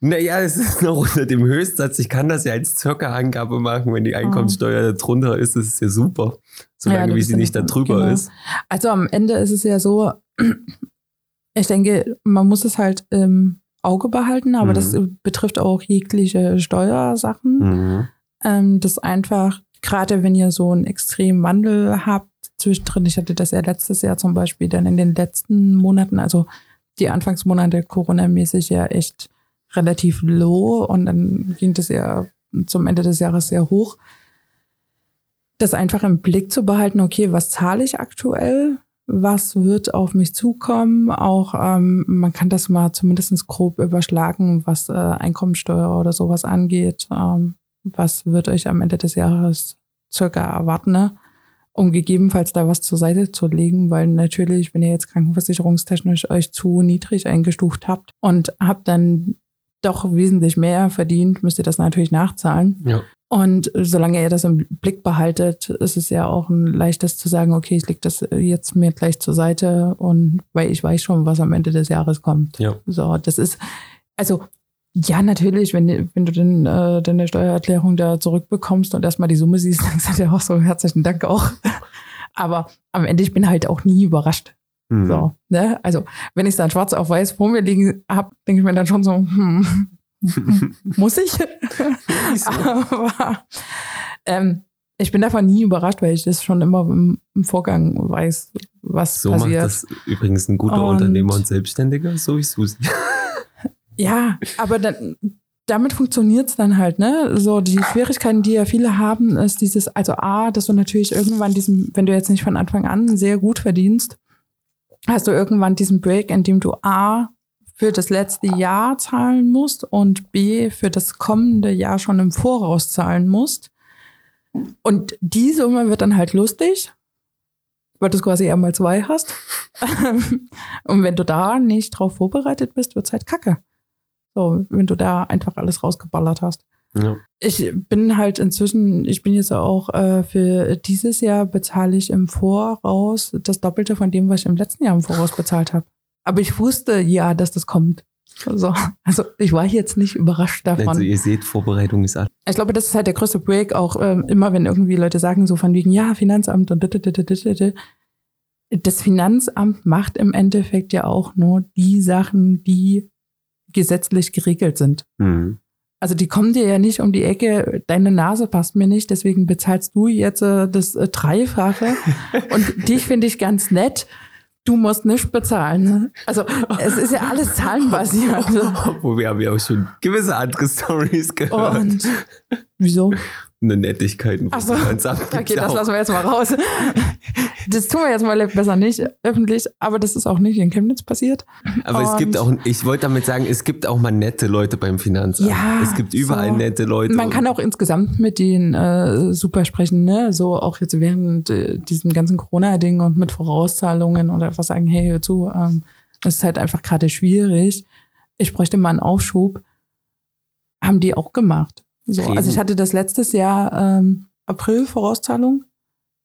naja, es ist noch unter dem Höchstsatz. Ich kann das ja als circa Angabe machen, wenn die Einkommensteuer da drunter ist, das ist ja super. Ja, Solange du wie sie ja nicht da drüber genau. ist. Also am Ende ist es ja so, ich denke, man muss es halt im Auge behalten, aber Mhm. das betrifft auch jegliche Steuersachen. Mhm. Ähm, das einfach, gerade wenn ihr so einen extremen Wandel habt, zwischendrin, ich hatte das ja letztes Jahr zum Beispiel, dann in den letzten Monaten, also die Anfangsmonate Corona-mäßig ja echt relativ low und dann ging das ja zum Ende des Jahres sehr hoch. Das einfach im Blick zu behalten, okay, was zahle ich aktuell? Was wird auf mich zukommen? Auch ähm, man kann das mal zumindest grob überschlagen, was äh, Einkommensteuer oder sowas angeht. Ähm, was wird euch am Ende des Jahres circa erwarten, ne? Um gegebenenfalls da was zur Seite zu legen, weil natürlich, wenn ihr jetzt krankenversicherungstechnisch euch zu niedrig eingestuft habt und habt dann doch wesentlich mehr verdient, müsst ihr das natürlich nachzahlen. Ja. Und solange ihr das im Blick behaltet, ist es ja auch ein leichtes zu sagen, okay, ich leg das jetzt mir gleich zur Seite und weil ich weiß schon, was am Ende des Jahres kommt. Ja. So, das ist, also ja, natürlich, wenn, wenn du den, äh, deine Steuererklärung da zurückbekommst und erstmal die Summe siehst, dann du ja auch so, herzlichen Dank auch. Aber am Ende, ich bin halt auch nie überrascht. Mhm. So, ne? Also, wenn ich es dann schwarz auf weiß vor mir liegen habe, denke ich mir dann schon so, hm, muss ich? Aber ähm, ich bin davon nie überrascht, weil ich das schon immer im, im Vorgang weiß, was So macht passiert. das übrigens ein guter Und- Unternehmer und Selbstständiger, so wie Susi. Ja, aber dann, damit funktioniert's dann halt, ne? So die Schwierigkeiten, die ja viele haben, ist dieses, also A, dass du natürlich irgendwann diesen, wenn du jetzt nicht von Anfang an sehr gut verdienst, hast du irgendwann diesen Break, in dem du A für das letzte Jahr zahlen musst und B für das kommende Jahr schon im Voraus zahlen musst. Und die Summe wird dann halt lustig, weil du es quasi einmal zwei hast. und wenn du da nicht drauf vorbereitet bist, wird's halt kacke. So, wenn du da einfach alles rausgeballert hast. Ja. Ich bin halt inzwischen, ich bin jetzt auch äh, für dieses Jahr bezahle ich im Voraus das Doppelte von dem, was ich im letzten Jahr im Voraus bezahlt habe. Aber ich wusste ja, dass das kommt. So, also ich war jetzt nicht überrascht davon. Also ihr seht, Vorbereitung ist alles. Ich glaube, das ist halt der größte Break, auch ähm, immer wenn irgendwie Leute sagen, so von wegen, ja, Finanzamt und das Finanzamt macht im Endeffekt ja auch nur die Sachen, die gesetzlich geregelt sind. Mhm. Also die kommen dir ja nicht um die Ecke, deine Nase passt mir nicht, deswegen bezahlst du jetzt äh, das äh, Dreifache. Und dich finde ich ganz nett. Du musst nicht bezahlen. ne? Also es ist ja alles zahlenbasiert. Wo wir haben ja auch schon gewisse andere Stories gehört. Und wieso? Eine Nettigkeiten. Ach so, Finanzamt Okay, das lassen wir jetzt mal raus. Das tun wir jetzt mal besser nicht öffentlich, aber das ist auch nicht in Chemnitz passiert. Aber es gibt Und- auch, ich wollte damit sagen, es gibt auch mal nette Leute beim Finanzamt. Ja, es gibt überall so. nette Leute. Man kann auch insgesamt mit denen äh, super sprechen, ne? So auch jetzt während äh, diesem ganzen Corona-Ding und mit Vorauszahlungen oder einfach sagen, hey, hör zu, ähm, das ist halt einfach gerade schwierig. Ich bräuchte mal einen Aufschub. Haben die auch gemacht. So, also ich hatte das letztes Jahr ähm, April Vorauszahlung,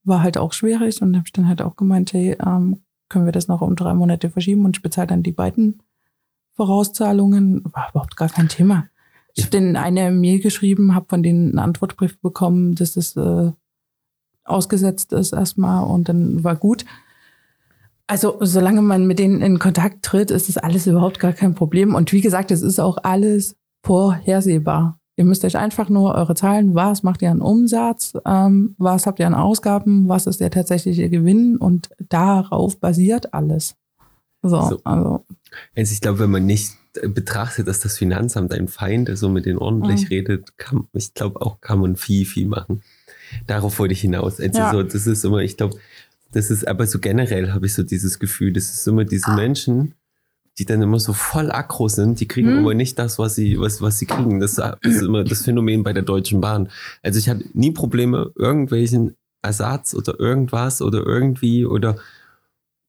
war halt auch schwierig und habe ich dann halt auch gemeint, hey, ähm, können wir das noch um drei Monate verschieben und ich bezahle dann die beiden Vorauszahlungen. War überhaupt gar kein Thema. Ich habe denen eine Mail geschrieben, habe von denen einen Antwortbrief bekommen, dass das äh, ausgesetzt ist erstmal und dann war gut. Also solange man mit denen in Kontakt tritt, ist das alles überhaupt gar kein Problem. Und wie gesagt, es ist auch alles vorhersehbar. Ihr müsst euch einfach nur eure Zahlen, was macht ihr an Umsatz, ähm, was habt ihr an Ausgaben, was ist der tatsächliche Gewinn und darauf basiert alles. So, So. also Also ich glaube, wenn man nicht betrachtet, dass das Finanzamt ein Feind ist und mit denen ordentlich Mhm. redet, kann, ich glaube auch, kann man viel, viel machen. Darauf wollte ich hinaus. Also Ja. so, das ist immer, ich glaube, das ist, aber so generell habe ich so dieses Gefühl, das ist immer diese Menschen, die dann immer so voll aggro sind, die kriegen Mhm. immer nicht das, was sie, was, was sie kriegen. Das ist immer das Phänomen bei der Deutschen Bahn. Also ich hatte nie Probleme, irgendwelchen Ersatz oder irgendwas oder irgendwie oder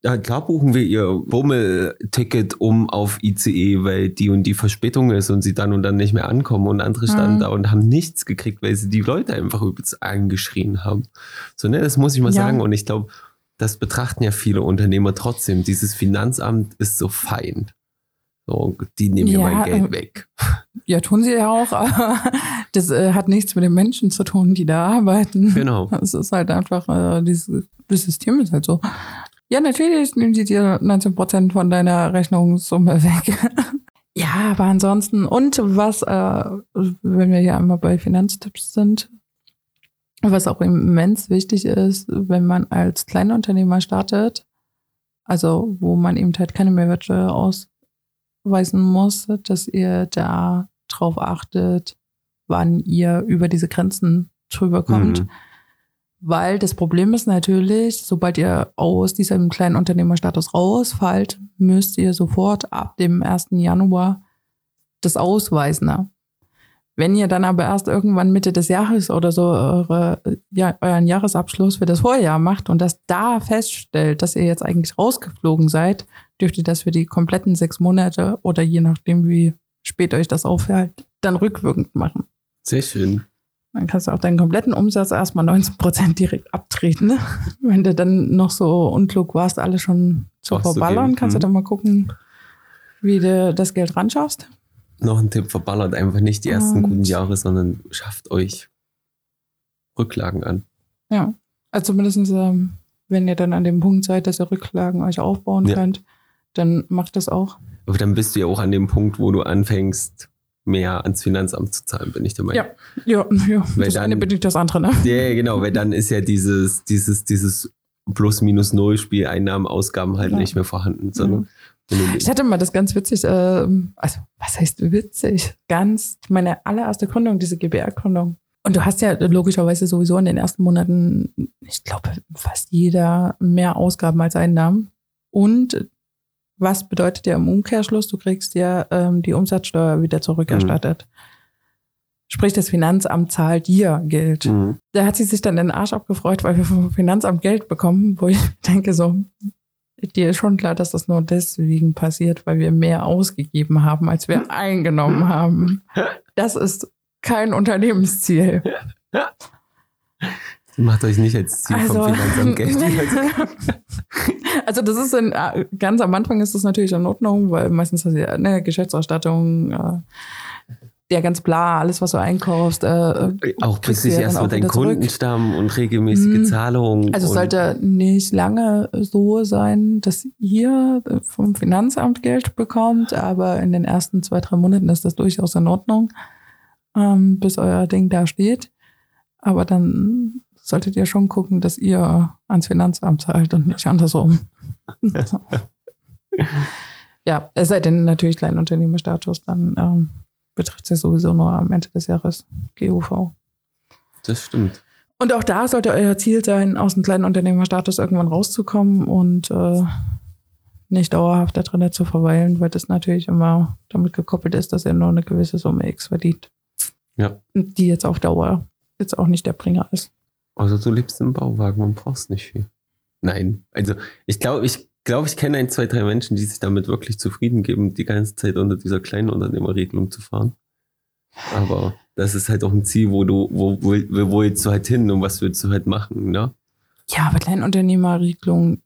ja, klar buchen wir ihr Bummelticket um auf ICE, weil die und die Verspätung ist und sie dann und dann nicht mehr ankommen und andere standen Mhm. da und haben nichts gekriegt, weil sie die Leute einfach übelst angeschrien haben. So, ne, das muss ich mal Ja. sagen und ich glaube, das betrachten ja viele Unternehmer trotzdem. Dieses Finanzamt ist so Feind. So, die nehmen mir Ja, mein Geld äh, weg. Ja, tun sie ja auch, aber das äh, hat nichts mit den Menschen zu tun, die da arbeiten. Genau. Es ist halt einfach, äh, dieses, das System ist halt so. Ja, natürlich nehmen sie dir 19 Prozent von deiner Rechnungssumme weg. ja, aber ansonsten, und was, äh, wenn wir hier einmal bei Finanztipps sind, was auch immens wichtig ist, wenn man als Kleinunternehmer startet, also wo man eben halt keine Mehrwertsteuer ausweisen muss, dass ihr da drauf achtet, wann ihr über diese Grenzen drüber kommt. Mhm. Weil das Problem ist natürlich, sobald ihr aus diesem kleinen Unternehmerstatus rausfallt, müsst ihr sofort ab dem 1. Januar das ausweisen. Wenn ihr dann aber erst irgendwann Mitte des Jahres oder so eure, ja, euren Jahresabschluss für das Vorjahr macht und das da feststellt, dass ihr jetzt eigentlich rausgeflogen seid, dürft ihr das für die kompletten sechs Monate oder je nachdem, wie spät euch das auffällt, dann rückwirkend machen. Sehr schön. Dann kannst du auch deinen kompletten Umsatz erstmal 19 Prozent direkt abtreten. Ne? Wenn du dann noch so unklug warst, alle schon zu verballern, kannst du mhm. dann mal gucken, wie du das Geld ran schaffst. Noch ein Tipp, verballert einfach nicht die ersten Und- guten Jahre, sondern schafft euch Rücklagen an. Ja. Also zumindest, ähm, wenn ihr dann an dem Punkt seid, dass ihr Rücklagen euch aufbauen Ja. könnt, dann macht das auch. Aber dann bist du ja auch an dem Punkt, wo du anfängst, mehr ans Finanzamt zu zahlen, bin ich der Meinung. Ja, ja. Weil das dann- eine bedingt das andere, ne? Ja, ja, genau, weil dann ist ja dieses, dieses, dieses Plus-Minus-Null-Spiel Einnahmen, Ausgaben halt Ja. nicht mehr vorhanden, sondern Ich hatte mal das ganz witzig, äh, also was heißt witzig? Ganz, meine allererste Gründung, diese GBR-Gründung. Und du hast ja logischerweise sowieso in den ersten Monaten, ich glaube, fast jeder mehr Ausgaben als Einnahmen. Und was bedeutet ja im Umkehrschluss? Du kriegst ja ähm, die Umsatzsteuer wieder zurückerstattet. Mhm. Sprich, das Finanzamt zahlt dir Geld. Mhm. Da hat sie sich dann den Arsch abgefreut, weil wir vom Finanzamt Geld bekommen, wo ich denke so, dir ist schon klar, dass das nur deswegen passiert, weil wir mehr ausgegeben haben, als wir eingenommen haben. Das ist kein Unternehmensziel. Macht euch nicht als Ziel also, vom Finanzamt Geld. also das ist in, äh, ganz am Anfang ist das natürlich in Ordnung, weil meistens hast du ja eine Geschäftsausstattung, äh, ja ganz bla, alles, was du einkaufst. Äh, auch plötzlich erst so dein Kundenstamm und regelmäßige mhm. Zahlungen. Also es sollte nicht lange so sein, dass ihr vom Finanzamt Geld bekommt, aber in den ersten zwei, drei Monaten ist das durchaus in Ordnung, ähm, bis euer Ding da steht. Aber dann solltet ihr schon gucken, dass ihr ans Finanzamt zahlt und nicht andersrum. ja, es sei denn natürlich Kleinunternehmerstatus, dann ähm, betrifft es ja sowieso nur am Ende des Jahres GUV. Das stimmt. Und auch da sollte euer Ziel sein, aus dem kleinen Unternehmerstatus irgendwann rauszukommen und äh, nicht dauerhaft da drinnen zu verweilen, weil das natürlich immer damit gekoppelt ist, dass er nur eine gewisse Summe X verdient. Ja. Die jetzt auf Dauer jetzt auch nicht der Bringer ist. Also du lebst im Bauwagen und brauchst nicht viel. Nein, also ich glaube, ich glaube, ich kenne ein, zwei, drei Menschen, die sich damit wirklich zufrieden geben, die ganze Zeit unter dieser kleinen Unternehmerregelung zu fahren. Aber das ist halt auch ein Ziel, wo du, wo, wo, wo willst du halt hin und was willst du halt machen, ne? Ja, aber Kleinunternehmerregelung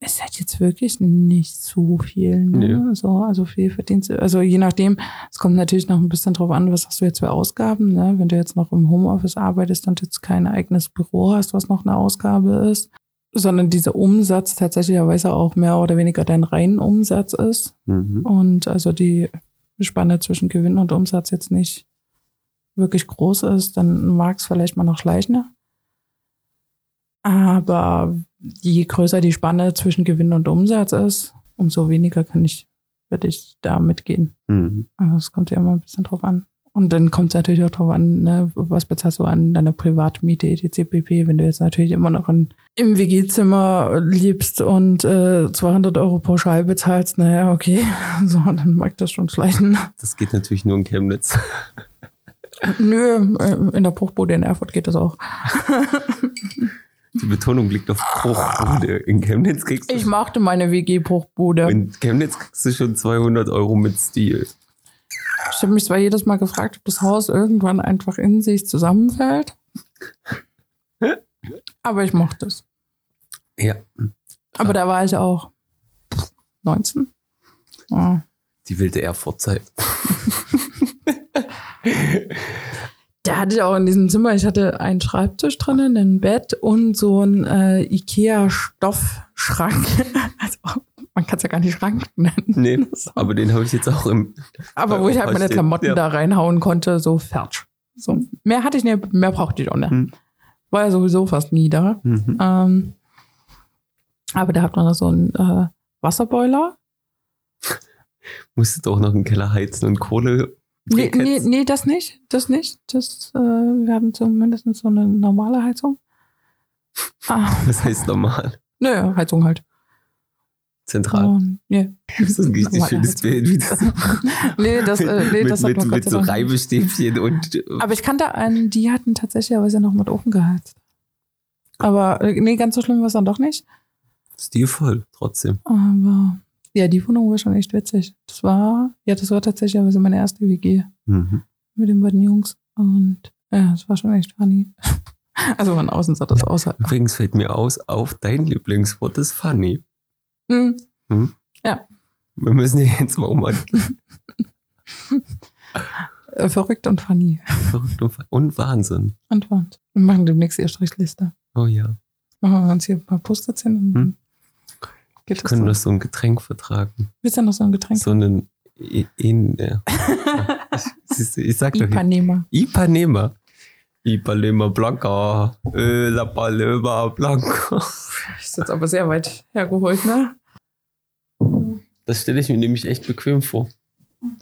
ist halt jetzt wirklich nicht so viel. Ne? Nee. So, also viel Verdienst. Also je nachdem, es kommt natürlich noch ein bisschen drauf an, was hast du jetzt für Ausgaben. Ne? Wenn du jetzt noch im Homeoffice arbeitest und jetzt kein eigenes Büro hast, was noch eine Ausgabe ist, sondern dieser Umsatz tatsächlicherweise auch mehr oder weniger dein reinen Umsatz ist. Mhm. Und also die Spanne zwischen Gewinn und Umsatz jetzt nicht wirklich groß ist, dann mag es vielleicht mal noch schleichen. Aber je größer die Spanne zwischen Gewinn und Umsatz ist, umso weniger kann ich, würde ich da mitgehen. Mhm. Also es kommt ja immer ein bisschen drauf an. Und dann kommt es natürlich auch drauf an, ne, was bezahlst du an deiner Privatmiete, etc. pp. Wenn du jetzt natürlich immer noch in, im WG-Zimmer lebst und äh, 200 Euro pauschal bezahlst, naja, okay, so, dann mag das schon schleichen. Das geht natürlich nur in Chemnitz. Nö, äh, in der Bruchbude in Erfurt geht das auch. Die Betonung liegt auf Bruchbude. In Chemnitz kriegst du. Ich machte meine WG-Bruchbude. In Chemnitz kriegst du schon 200 Euro mit Stil. Ich habe mich zwar jedes Mal gefragt, ob das Haus irgendwann einfach in sich zusammenfällt. Aber ich mochte es. Ja. Aber da war ich auch 19. Oh. Die wilde Erfurtzeit. Da hatte ich auch in diesem Zimmer, ich hatte einen Schreibtisch drinnen, ein Bett und so ein äh, Ikea-Stoffschrank. Also man kann es ja gar nicht Schrank nennen. Nee, aber den habe ich jetzt auch im. Aber wo ich halt meine Klamotten ja. da reinhauen konnte, so fertig. So, mehr hatte ich nicht, mehr brauchte ich auch nicht. Hm. War ja sowieso fast nie da. Mhm. Ähm, aber da hat man noch so einen äh, Wasserboiler. Musste doch noch einen Keller heizen und Kohle Nee, nee, nee, das nicht. Das nicht. Das, äh, wir haben zumindest so eine normale Heizung. Ah. Was heißt normal? Naja, Heizung halt. Zentral. Um, yeah. Das ist ein richtig schönes Bild. Wie das nee, das, äh, nee, mit, das mit, mit, mit so Reibestäbchen und. Aber ich kannte einen, die hatten tatsächlich aber noch mit Ofen geheizt. Aber äh, nee, ganz so schlimm war es dann doch nicht. Stilvoll, trotzdem. Aber ja, die Wohnung war schon echt witzig. Das war, ja, das war tatsächlich also meine erste WG mhm. mit den beiden Jungs. Und ja, das war schon echt funny. Also von außen sah das aus. Übrigens fällt mir aus, auf dein Lieblingswort ist funny. Mhm. Hm? Ja. Wir müssen hier jetzt mal umwandeln. Äh, verrückt und funny. Verrückt und, und Wahnsinn. Und Wahnsinn. Wir machen demnächst ihre Strichliste. Oh ja. Machen wir uns hier ein paar Post-its hin und hm? Geht können so? das so ein Getränk vertragen. Willst du noch so ein Getränk? So einen in, ja. ich, ich sag doch Ipanema. Ipanema. Ipanema Blanca. Äh, La Palema Blanca. Ist jetzt aber sehr weit hergeholt, ne? Das stelle ich mir nämlich echt bequem vor. Und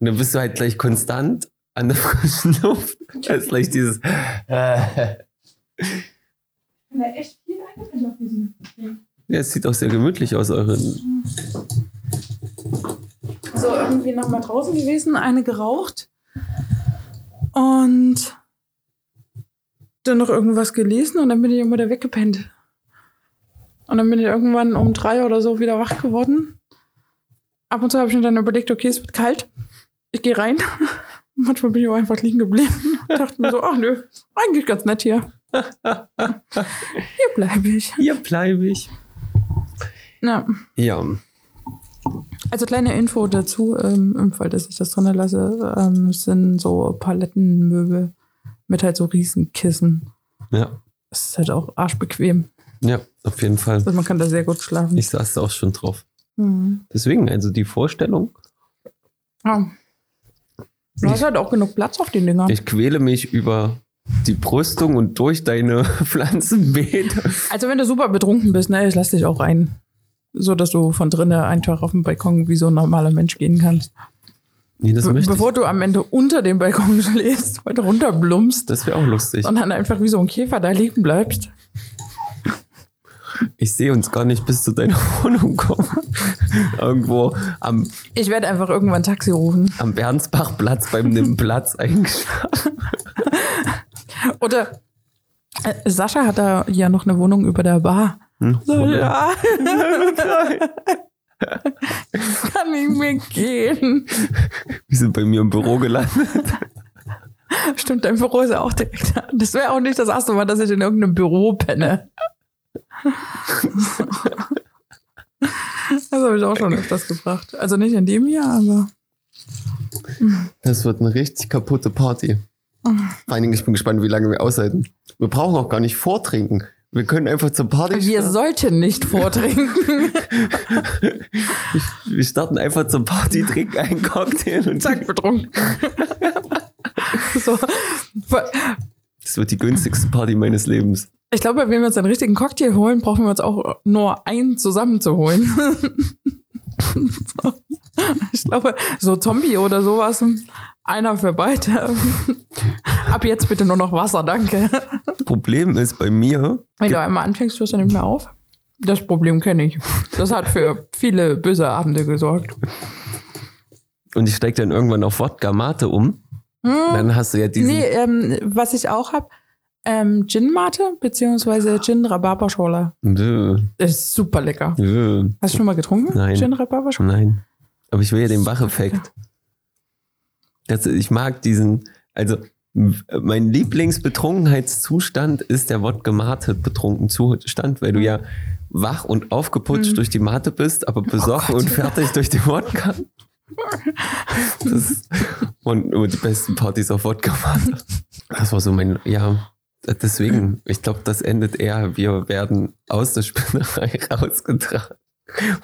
dann bist du halt gleich konstant an der frischen Luft. Das ist gleich dieses. Äh. Ja, echt viel auf diesem Ja, es sieht auch sehr gemütlich aus, euren. So, irgendwie noch mal draußen gewesen, eine geraucht. Und dann noch irgendwas gelesen und dann bin ich immer da weggepennt. Und dann bin ich irgendwann um drei oder so wieder wach geworden. Ab und zu habe ich mir dann überlegt, okay, es wird kalt. Ich gehe rein. Manchmal bin ich auch einfach liegen geblieben und dachte mir so, ach nö, eigentlich ganz nett hier. Hier bleibe ich. Hier bleibe ich. Ja. Ja. Also kleine Info dazu, ähm, im Fall, dass ich das drin lasse, ähm, sind so Palettenmöbel mit halt so Riesenkissen. Ja. Es ist halt auch arschbequem. Ja, auf jeden Fall. Also man kann da sehr gut schlafen. Ich saß da auch schon drauf. Mhm. Deswegen, also die Vorstellung, Ja. Du hast halt auch genug Platz auf den Dingern. ich quäle mich über die Brüstung und durch deine Pflanzenbeete. Also wenn du super betrunken bist, ne, ich lass dich auch rein. So, dass du von drinnen einfach auf den Balkon wie so ein normaler Mensch gehen kannst. Nee, das Be möchte bevor du am Ende unter dem Balkon schläfst, runterblumpst ich. Das wäre auch lustig. und dann einfach wie so ein Käfer da liegen bleibst. Ich sehe uns gar nicht bis zu deiner Wohnung kommen. Irgendwo am, Ich werde einfach irgendwann ein Taxi rufen. am Bernsbachplatz beim Nimmplatz eingeschlafen. Oder äh, Sascha hat da ja noch eine Wohnung über der Bar. So, ja. Kann nicht mehr gehen. Wir sind bei mir im Büro gelandet. Stimmt, dein Büro ist ja auch direkt. da. Das wäre auch nicht das erste Mal, dass ich in irgendeinem Büro penne. Das habe ich auch schon öfters gebracht. Also nicht in dem Jahr, aber. Das wird eine richtig kaputte Party. Vor allen Dingen, ich bin gespannt, wie lange wir aushalten. Wir brauchen auch gar nicht vortrinken. Wir können einfach zur Party Wir starten. sollten nicht vortrinken. Wir starten einfach zur Party, trinken einen Cocktail und Zack, betrunken. so. Das wird die günstigste Party meines Lebens. Ich glaube, wenn wir uns einen richtigen Cocktail holen, brauchen wir uns auch nur einen zusammenzuholen. Ich glaube, so Zombie oder sowas, einer für beide. Ab jetzt bitte nur noch Wasser, danke. Problem ist bei mir, Wenn du einmal anfängst, hörst du nicht mehr auf. Das Problem kenne ich. Das hat für viele böse Abende gesorgt. und ich steige dann irgendwann auf Wodka Mate um, dann hast du ja diesen. Nee, ähm, was ich auch habe, ähm, Gin Mate beziehungsweise Gin Rhabarberscholle. Nö, Ist super lecker. nö, Hast du schon mal getrunken? Nein. Gin Rhabarberscholle? nein. Aber ich will ja den Wacheffekt. Ich mag diesen, also mein Lieblingsbetrunkenheitszustand ist der Wodka Mate betrunken Zustand, weil du ja wach und aufgeputscht durch die Mate bist, aber besoffen und fertig durch die Wodka. Das und immer die besten Partys auf Wodka Mate. Das war so mein, ja, deswegen, ich glaube, das endet eher, wir werden aus der Spinnerei rausgetragen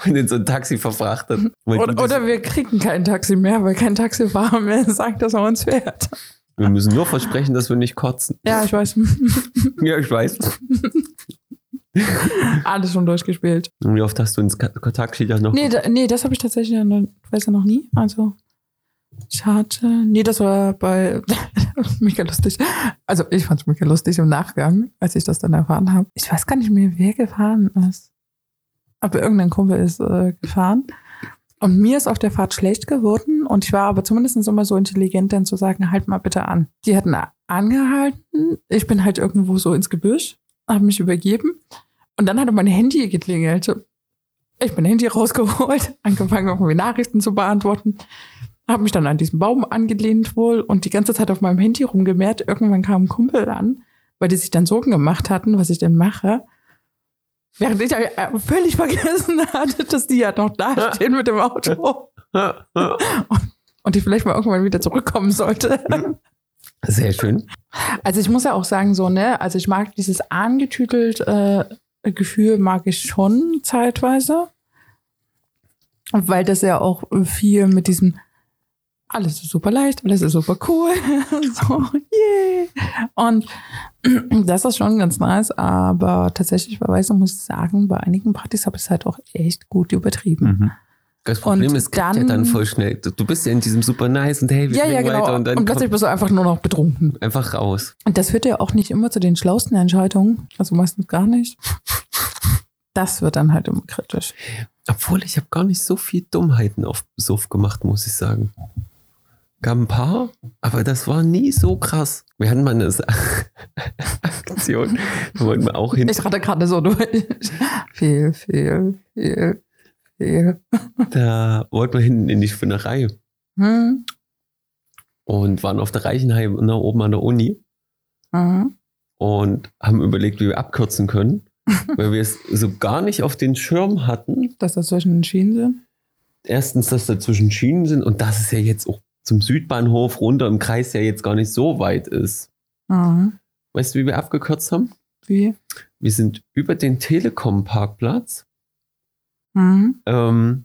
und in so ein Taxi verfrachtet. Und Oder, oder wir kriegen kein Taxi mehr, weil kein Taxifahrer mehr sagt, dass er uns fährt. wir müssen nur versprechen, dass wir nicht kotzen. Ja, ich weiß. Ja, ich weiß. Alles schon durchgespielt. Und wie oft hast du ins Taxi dann noch? Nee, da, nee das habe ich tatsächlich noch, weiß ja noch nie. Also, ich hatte. Nee, das war bei. mega lustig. Also, ich fand es mega lustig im Nachgang, als ich das dann erfahren habe. Ich weiß gar nicht mehr, wer gefahren ist. Aber irgendein Kumpel ist äh, gefahren. Und mir ist auf der Fahrt schlecht geworden. Und ich war aber zumindest immer so intelligent, dann zu sagen, halt mal bitte an. Die hatten angehalten. Ich bin halt irgendwo so ins Gebüsch, habe mich übergeben. Und dann hatte mein Handy geklingelt. Ich bin Handy rausgeholt, angefangen, irgendwie Nachrichten zu beantworten. Habe mich dann an diesen Baum angelehnt wohl und die ganze Zeit auf meinem Handy rumgemehrt. Irgendwann kam ein Kumpel an, weil die sich dann Sorgen gemacht hatten, was ich denn mache. Während ich äh, völlig vergessen hatte, dass die ja noch da stehen mit dem Auto und ich vielleicht mal irgendwann wieder zurückkommen sollte. Sehr schön. Also ich muss ja auch sagen, so, ne, also ich mag dieses angetütelt äh, Gefühl mag ich schon zeitweise. Weil das ja auch viel mit diesem alles ist super leicht, alles ist super cool. so, yay. Und das ist schon ganz nice, aber tatsächlich bei Weiße muss ich sagen, bei einigen Partys habe ich es halt auch echt gut übertrieben. Mhm. Das Problem Und ist, es geht ja dann- dann voll schnell. Du, bist ja in diesem super nice und hey, wir Ja, ja, genau. weiter und Und, dann plötzlich kommt bist du einfach nur noch betrunken. einfach raus. Und das führt ja auch nicht immer zu den schlausten Entscheidungen. Also meistens gar nicht. Das wird dann halt immer kritisch. Obwohl, ich habe gar nicht so viel Dummheiten auf Suff gemacht, muss ich sagen. Gab ein paar, aber das war nie so krass. Wir hatten mal eine Aktion, da wollten wir auch hin. Ich rate gerade so durch. Viel, viel, viel, Da wollten wir hinten in die Spinnerei Hm. und waren auf der Reichenheim ne, oben an der Uni Mhm. und haben überlegt, wie wir abkürzen können, weil wir es so gar nicht auf den Schirm hatten. Dass das zwischen den Schienen sind. Erstens, dass dazwischen Schienen sind und dass es ja jetzt auch zum Südbahnhof runter im Kreis ja jetzt gar nicht so weit ist. Mhm. Weißt du, wie wir abgekürzt haben? Wie? Wir sind über den Telekom-Parkplatz, Mhm. ähm,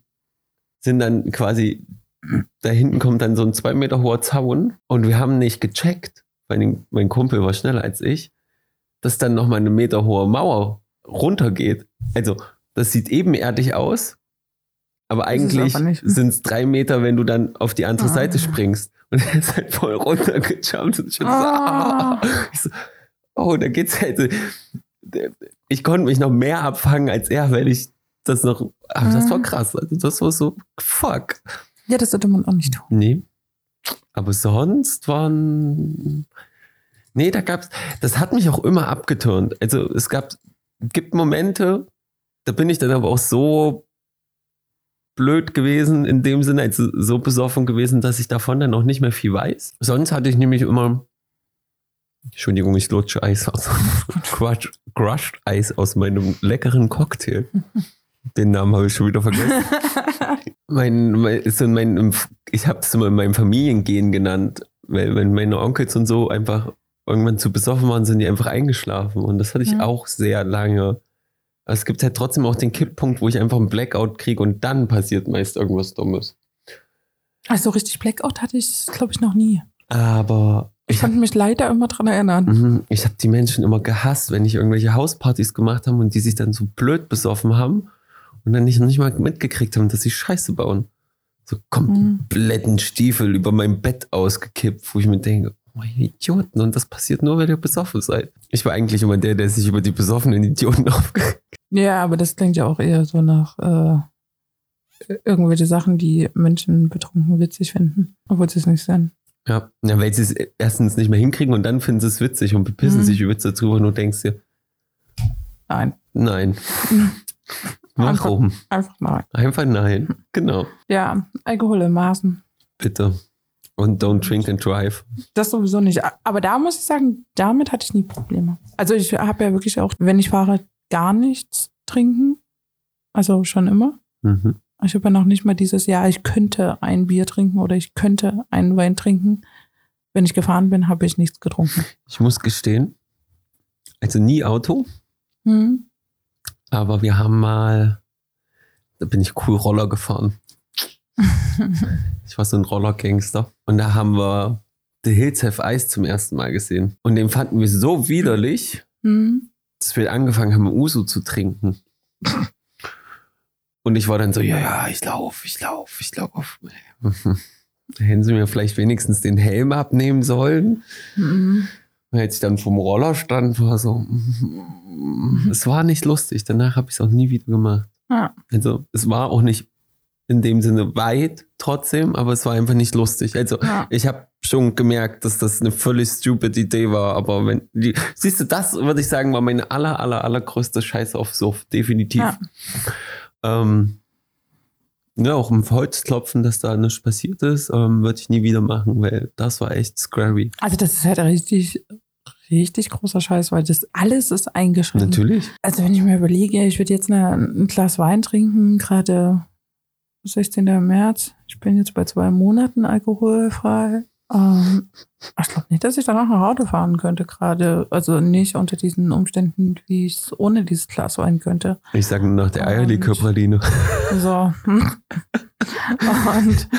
sind dann quasi, da hinten kommt dann so ein zwei Meter hoher Zaun und wir haben nicht gecheckt, weil mein Kumpel war schneller als ich, dass dann nochmal eine Meter hohe Mauer runtergeht. Also, das sieht ebenerdig aus, aber eigentlich sind es drei Meter, wenn du dann auf die andere Ah. Seite springst. Und er ist halt voll runtergejumpt und ich so, Ah. so, oh, da geht's halt. Ich konnte mich noch mehr abfangen als er, weil ich das noch, aber das war Mhm. krass. Also das war so, fuck. Ja, das sollte man auch nicht tun. Nee. Aber sonst waren, nee, da gab's, das hat mich auch immer abgeturnt. Also es gab, gibt Momente, da bin ich dann aber auch so blöd gewesen in dem Sinne, also so besoffen gewesen, dass ich davon dann auch nicht mehr viel weiß. Sonst hatte ich nämlich immer, Entschuldigung, ich lutsche Eis aus, Crushed, Crushed Eis aus meinem leckeren Cocktail. Den Namen habe ich schon wieder vergessen. mein, mein, so mein, ich habe es immer in meinem Familiengehen genannt, weil wenn meine Onkels und so einfach irgendwann zu besoffen waren, sind die einfach eingeschlafen. Und das hatte ich Mhm. auch sehr lange. Aber es gibt halt trotzdem auch den Kipppunkt, wo ich einfach einen Blackout kriege und dann passiert meist irgendwas Dummes. Also richtig Blackout hatte ich, glaube ich, noch nie. Aber Ich ich konnte mich leider immer dran erinnern. Mhm. Ich habe die Menschen immer gehasst, wenn ich irgendwelche Hauspartys gemacht habe und die sich dann so blöd besoffen haben und dann nicht, nicht mal mitgekriegt haben, dass sie Scheiße bauen. So kompletten Stiefel über mein Bett ausgekippt, wo ich mir denke, oh, Idioten, und das passiert nur, weil ihr besoffen seid. Ich war eigentlich immer der, der sich über die besoffenen Idioten aufgeregt Ja, aber das klingt ja auch eher so nach äh, irgendwelche Sachen, die Menschen betrunken witzig finden, obwohl sie es nicht sind. Ja, ja weil sie es erstens nicht mehr hinkriegen und dann finden sie es witzig und bepissen Mhm. sich über Witze drüber und du denkst dir, Nein, nein. Warum? einfach nein. Einfach nein. Genau. Ja, Alkohol in Maßen. Bitte. Und don't drink and drive. Das sowieso nicht. Aber da muss ich sagen, damit hatte ich nie Probleme. Also ich habe ja wirklich auch, wenn ich fahre, gar nichts trinken. Also schon immer. Mhm. Ich habe ja noch nicht mal dieses Jahr, ich könnte ein Bier trinken oder ich könnte einen Wein trinken. Wenn ich gefahren bin, habe ich nichts getrunken. Ich muss gestehen, also nie Auto, Hm. Aber wir haben mal, da bin ich cool Roller gefahren. Ich war so ein Rollergangster. Und da haben wir The Hills Have Ice zum ersten Mal gesehen. Und den fanden wir so widerlich, Hm. dass wir angefangen haben, Uso zu trinken. Und ich war dann so, ja, ja, ich lauf, ich lauf, ich lauf. Da hätten sie mir vielleicht wenigstens den Helm abnehmen sollen. Mhm. Als ich dann vom Roller stand, war so, es war nicht lustig. Danach habe ich es auch nie wieder gemacht. Ja. Also es war auch nicht in dem Sinne weit trotzdem, aber es war einfach nicht lustig. Also Ja. ich habe schon gemerkt, dass das eine völlig stupid Idee war, aber wenn die, siehst du, das würde ich sagen, war meine aller, aller, allergrößte Scheiße auf Suff, definitiv. Ja. Ähm, ja, auch im Holzklopfen, dass da nichts passiert ist, ähm, würde ich nie wieder machen, weil das war echt scary. Also das ist halt richtig, richtig großer Scheiß, weil das alles ist eingeschränkt. Natürlich. Also wenn ich mir überlege, ich würde jetzt eine, ein Glas Wein trinken, gerade 16. März. Ich bin jetzt bei zwei Monaten alkoholfrei. Ähm, ich glaube nicht, dass ich danach nach Auto fahren könnte gerade. Also nicht unter diesen Umständen, wie ich es ohne dieses Glas Wein könnte. Ich sage nur nach der Eierlikörpraline. So. Und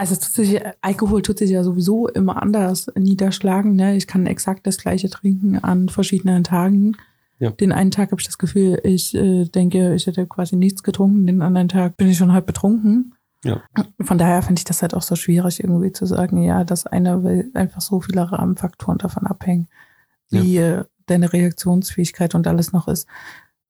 also sich, Alkohol tut sich ja sowieso immer anders niederschlagen. Ne? Ich kann exakt das gleiche trinken an verschiedenen Tagen. Ja. Den einen Tag habe ich das Gefühl, ich äh, denke, ich hätte quasi nichts getrunken. Den anderen Tag bin ich schon halb betrunken. Ja. Von daher finde ich das halt auch so schwierig, irgendwie zu sagen, ja, das eine, weil einfach so viele Rahmenfaktoren davon abhängen, wie äh, deine Reaktionsfähigkeit und alles noch ist.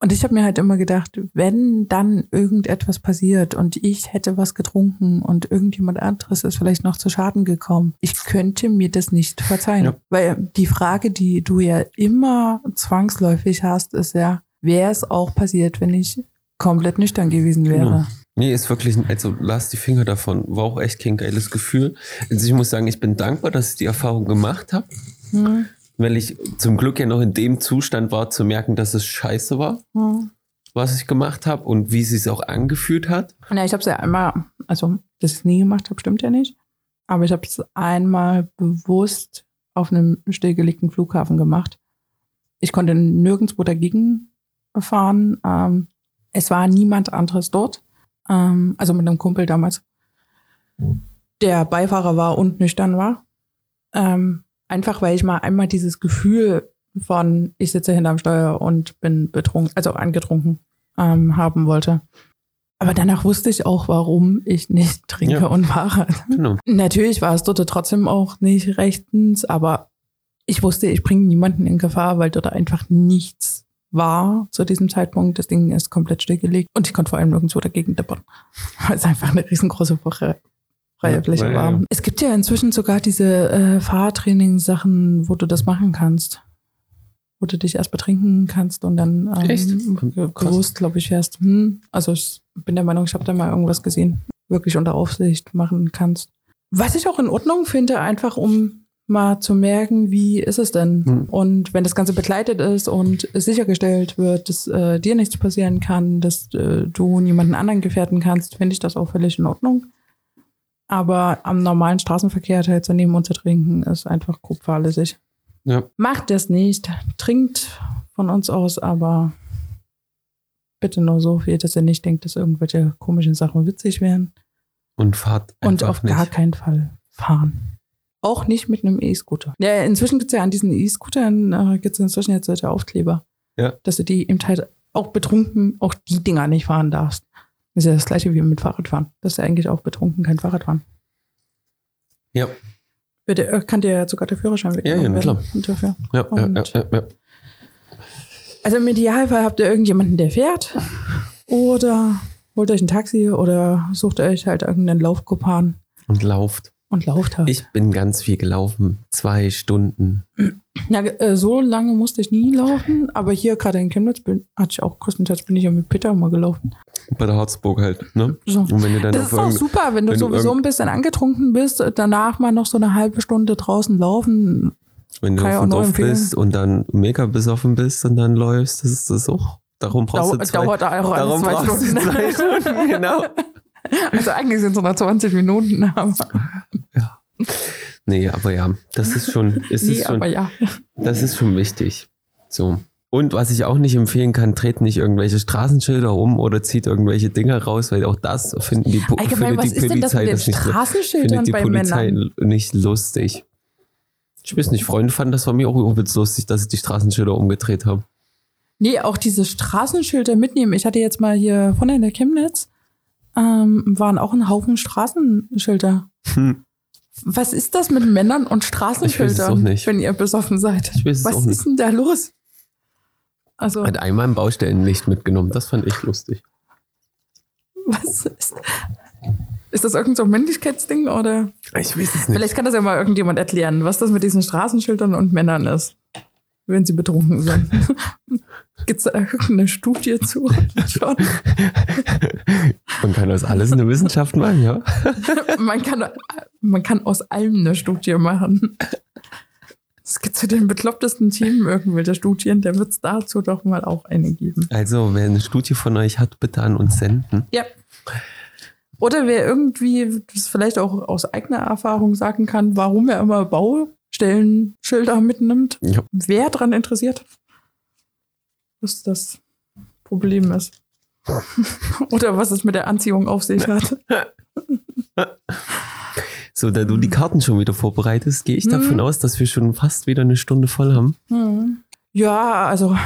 Und ich habe mir halt immer gedacht, wenn dann irgendetwas passiert und ich hätte was getrunken und irgendjemand anderes ist vielleicht noch zu Schaden gekommen, ich könnte mir das nicht verzeihen. Ja. Weil die Frage, die du ja immer zwangsläufig hast, ist ja, wäre es auch passiert, wenn ich komplett nüchtern gewesen wäre? Genau. Nee, ist wirklich, also lass die Finger davon. War auch echt kein geiles Gefühl. Also ich muss sagen, ich bin dankbar, dass ich die Erfahrung gemacht habe, Hm, weil ich zum Glück ja noch in dem Zustand war, zu merken, dass es scheiße war, hm. was ich gemacht habe und wie es sich auch angefühlt hat. Ja, ich habe es ja einmal, also dass ich es nie gemacht habe, stimmt ja nicht. Aber ich habe es einmal bewusst auf einem stillgelegten Flughafen gemacht. Ich konnte nirgendwo dagegen fahren. Ähm, es war niemand anderes dort. Ähm, also mit einem Kumpel damals. Der Beifahrer war und nüchtern war. Ähm, einfach weil ich mal einmal dieses Gefühl von, ich sitze hinterm Steuer und bin betrunken, also angetrunken, ähm, haben wollte. Aber danach wusste ich auch, warum ich nicht trinke Ja. und fahre. Genau. Natürlich war es dort trotzdem auch nicht rechtens, aber ich wusste, ich bringe niemanden in Gefahr, weil dort einfach nichts war zu diesem Zeitpunkt. Das Ding ist komplett stillgelegt und ich konnte vor allem nirgendwo dagegen deppern, weil es einfach eine riesengroße freie, Ja, Fläche war. ja. Es gibt ja inzwischen sogar diese äh, Fahrtrainingssachen, wo du das machen kannst. Wo du dich erst betrinken kannst und dann ähm, Krass. bewusst, glaube ich, fährst. Hm. Also ich bin der Meinung, ich habe da mal irgendwas gesehen. Wirklich unter Aufsicht machen kannst. Was ich auch in Ordnung finde, einfach um mal zu merken, wie ist es denn? Hm. Und wenn das Ganze begleitet ist und es sichergestellt wird, dass äh, dir nichts passieren kann, dass äh, du niemanden anderen gefährden kannst, finde ich das auch völlig in Ordnung. Aber am normalen Straßenverkehr daneben und zu trinken, ist einfach grob fahrlässig. Ja. Macht das nicht. Trinkt von uns aus, aber bitte nur so viel, dass ihr nicht denkt, dass irgendwelche komischen Sachen witzig wären. Und fahrt Und einfach auf nicht. gar keinen Fall fahren. Auch nicht mit einem E-Scooter. Ja, inzwischen gibt es ja an diesen E-Scootern, äh, gibt es inzwischen jetzt solche Aufkleber. Ja. Dass du die eben halt auch betrunken, auch die Dinger nicht fahren darfst. Das ist ja das gleiche wie mit Fahrradfahren. Das ist ja eigentlich auch betrunken kein Fahrradfahren. Ja, Bitte, äh, kann dir ja sogar der Führerschein ja, weggenommen na klar. werden dafür. ja, ja, ja, Und- ja, ja. Also im Idealfall habt ihr irgendjemanden, der fährt. Oder holt euch ein Taxi oder sucht euch halt irgendeinen Laufkupan Und lauft. Und lauft halt. Ich bin ganz viel gelaufen. Zwei Stunden. Ja, äh, so lange musste ich nie laufen, aber hier gerade in Chemnitz bin, hatte ich auch größtenteils bin ich ja mit Peter mal gelaufen. Bei der Harzburg halt, ne? So. Und wenn du dann Das ist auch super, wenn du wenn sowieso ein bisschen angetrunken bist, danach mal noch so eine halbe Stunde draußen laufen. wenn du kann ich auf Dorf empfehlen. bist und dann mega besoffen bist und dann läufst, das ist das auch. Darum brauchst Dau du zwei, dauert auch darum zwei brauchst Stunden. du zwei Stunden, genau. Also eigentlich sind es noch 20 Minuten. Aber Nee, aber ja, das ist schon, es nee, ist schon, aber ja. das ist schon wichtig. So. Und was ich auch nicht empfehlen kann, dreht nicht irgendwelche Straßenschilder um oder zieht irgendwelche Dinge raus, weil auch das finden die, Allgemein, findet was die ist denn das Polizei mit den das nicht, findet die Polizei Männern? nicht lustig. Ich weiß nicht, Freunde fanden das von mir auch übelst lustig, dass sie die Straßenschilder umgedreht haben. Nee, auch diese Straßenschilder mitnehmen. Ich hatte jetzt mal hier vorne in der Chemnitz, ähm, waren auch ein Haufen Straßenschilder. Hm. Was ist das mit Männern und Straßenschildern, wenn ihr besoffen seid? Was ist denn da los? Also, Hat einmal ein Baustellenlicht mitgenommen, das fand ich lustig. was ist. Ist das irgend so Männlichkeitsding oder? Ich weiß es nicht. Vielleicht kann das ja mal irgendjemand erklären, was das mit diesen Straßenschildern und Männern ist, wenn sie betrunken sind. Gibt es da irgendeine Studie zu? Schon. Man kann aus alles eine Wissenschaft machen, ja. man, kann, man kann aus allem eine Studie machen. Es gibt zu den beklopptesten Themen irgendwelche Studien, da wird es dazu doch mal auch eine geben. Also, wer eine Studie von euch hat, bitte an uns senden. Ja. Oder wer irgendwie das vielleicht auch aus eigener Erfahrung sagen kann, warum er immer Baustellenschilder mitnimmt. Ja. Wer daran interessiert, was das Problem ist. Oder was es mit der Anziehung auf sich hat. So, da du die Karten schon wieder vorbereitest, gehe ich Mhm. davon aus, dass wir schon fast wieder eine Stunde voll haben. Hm. Ja, also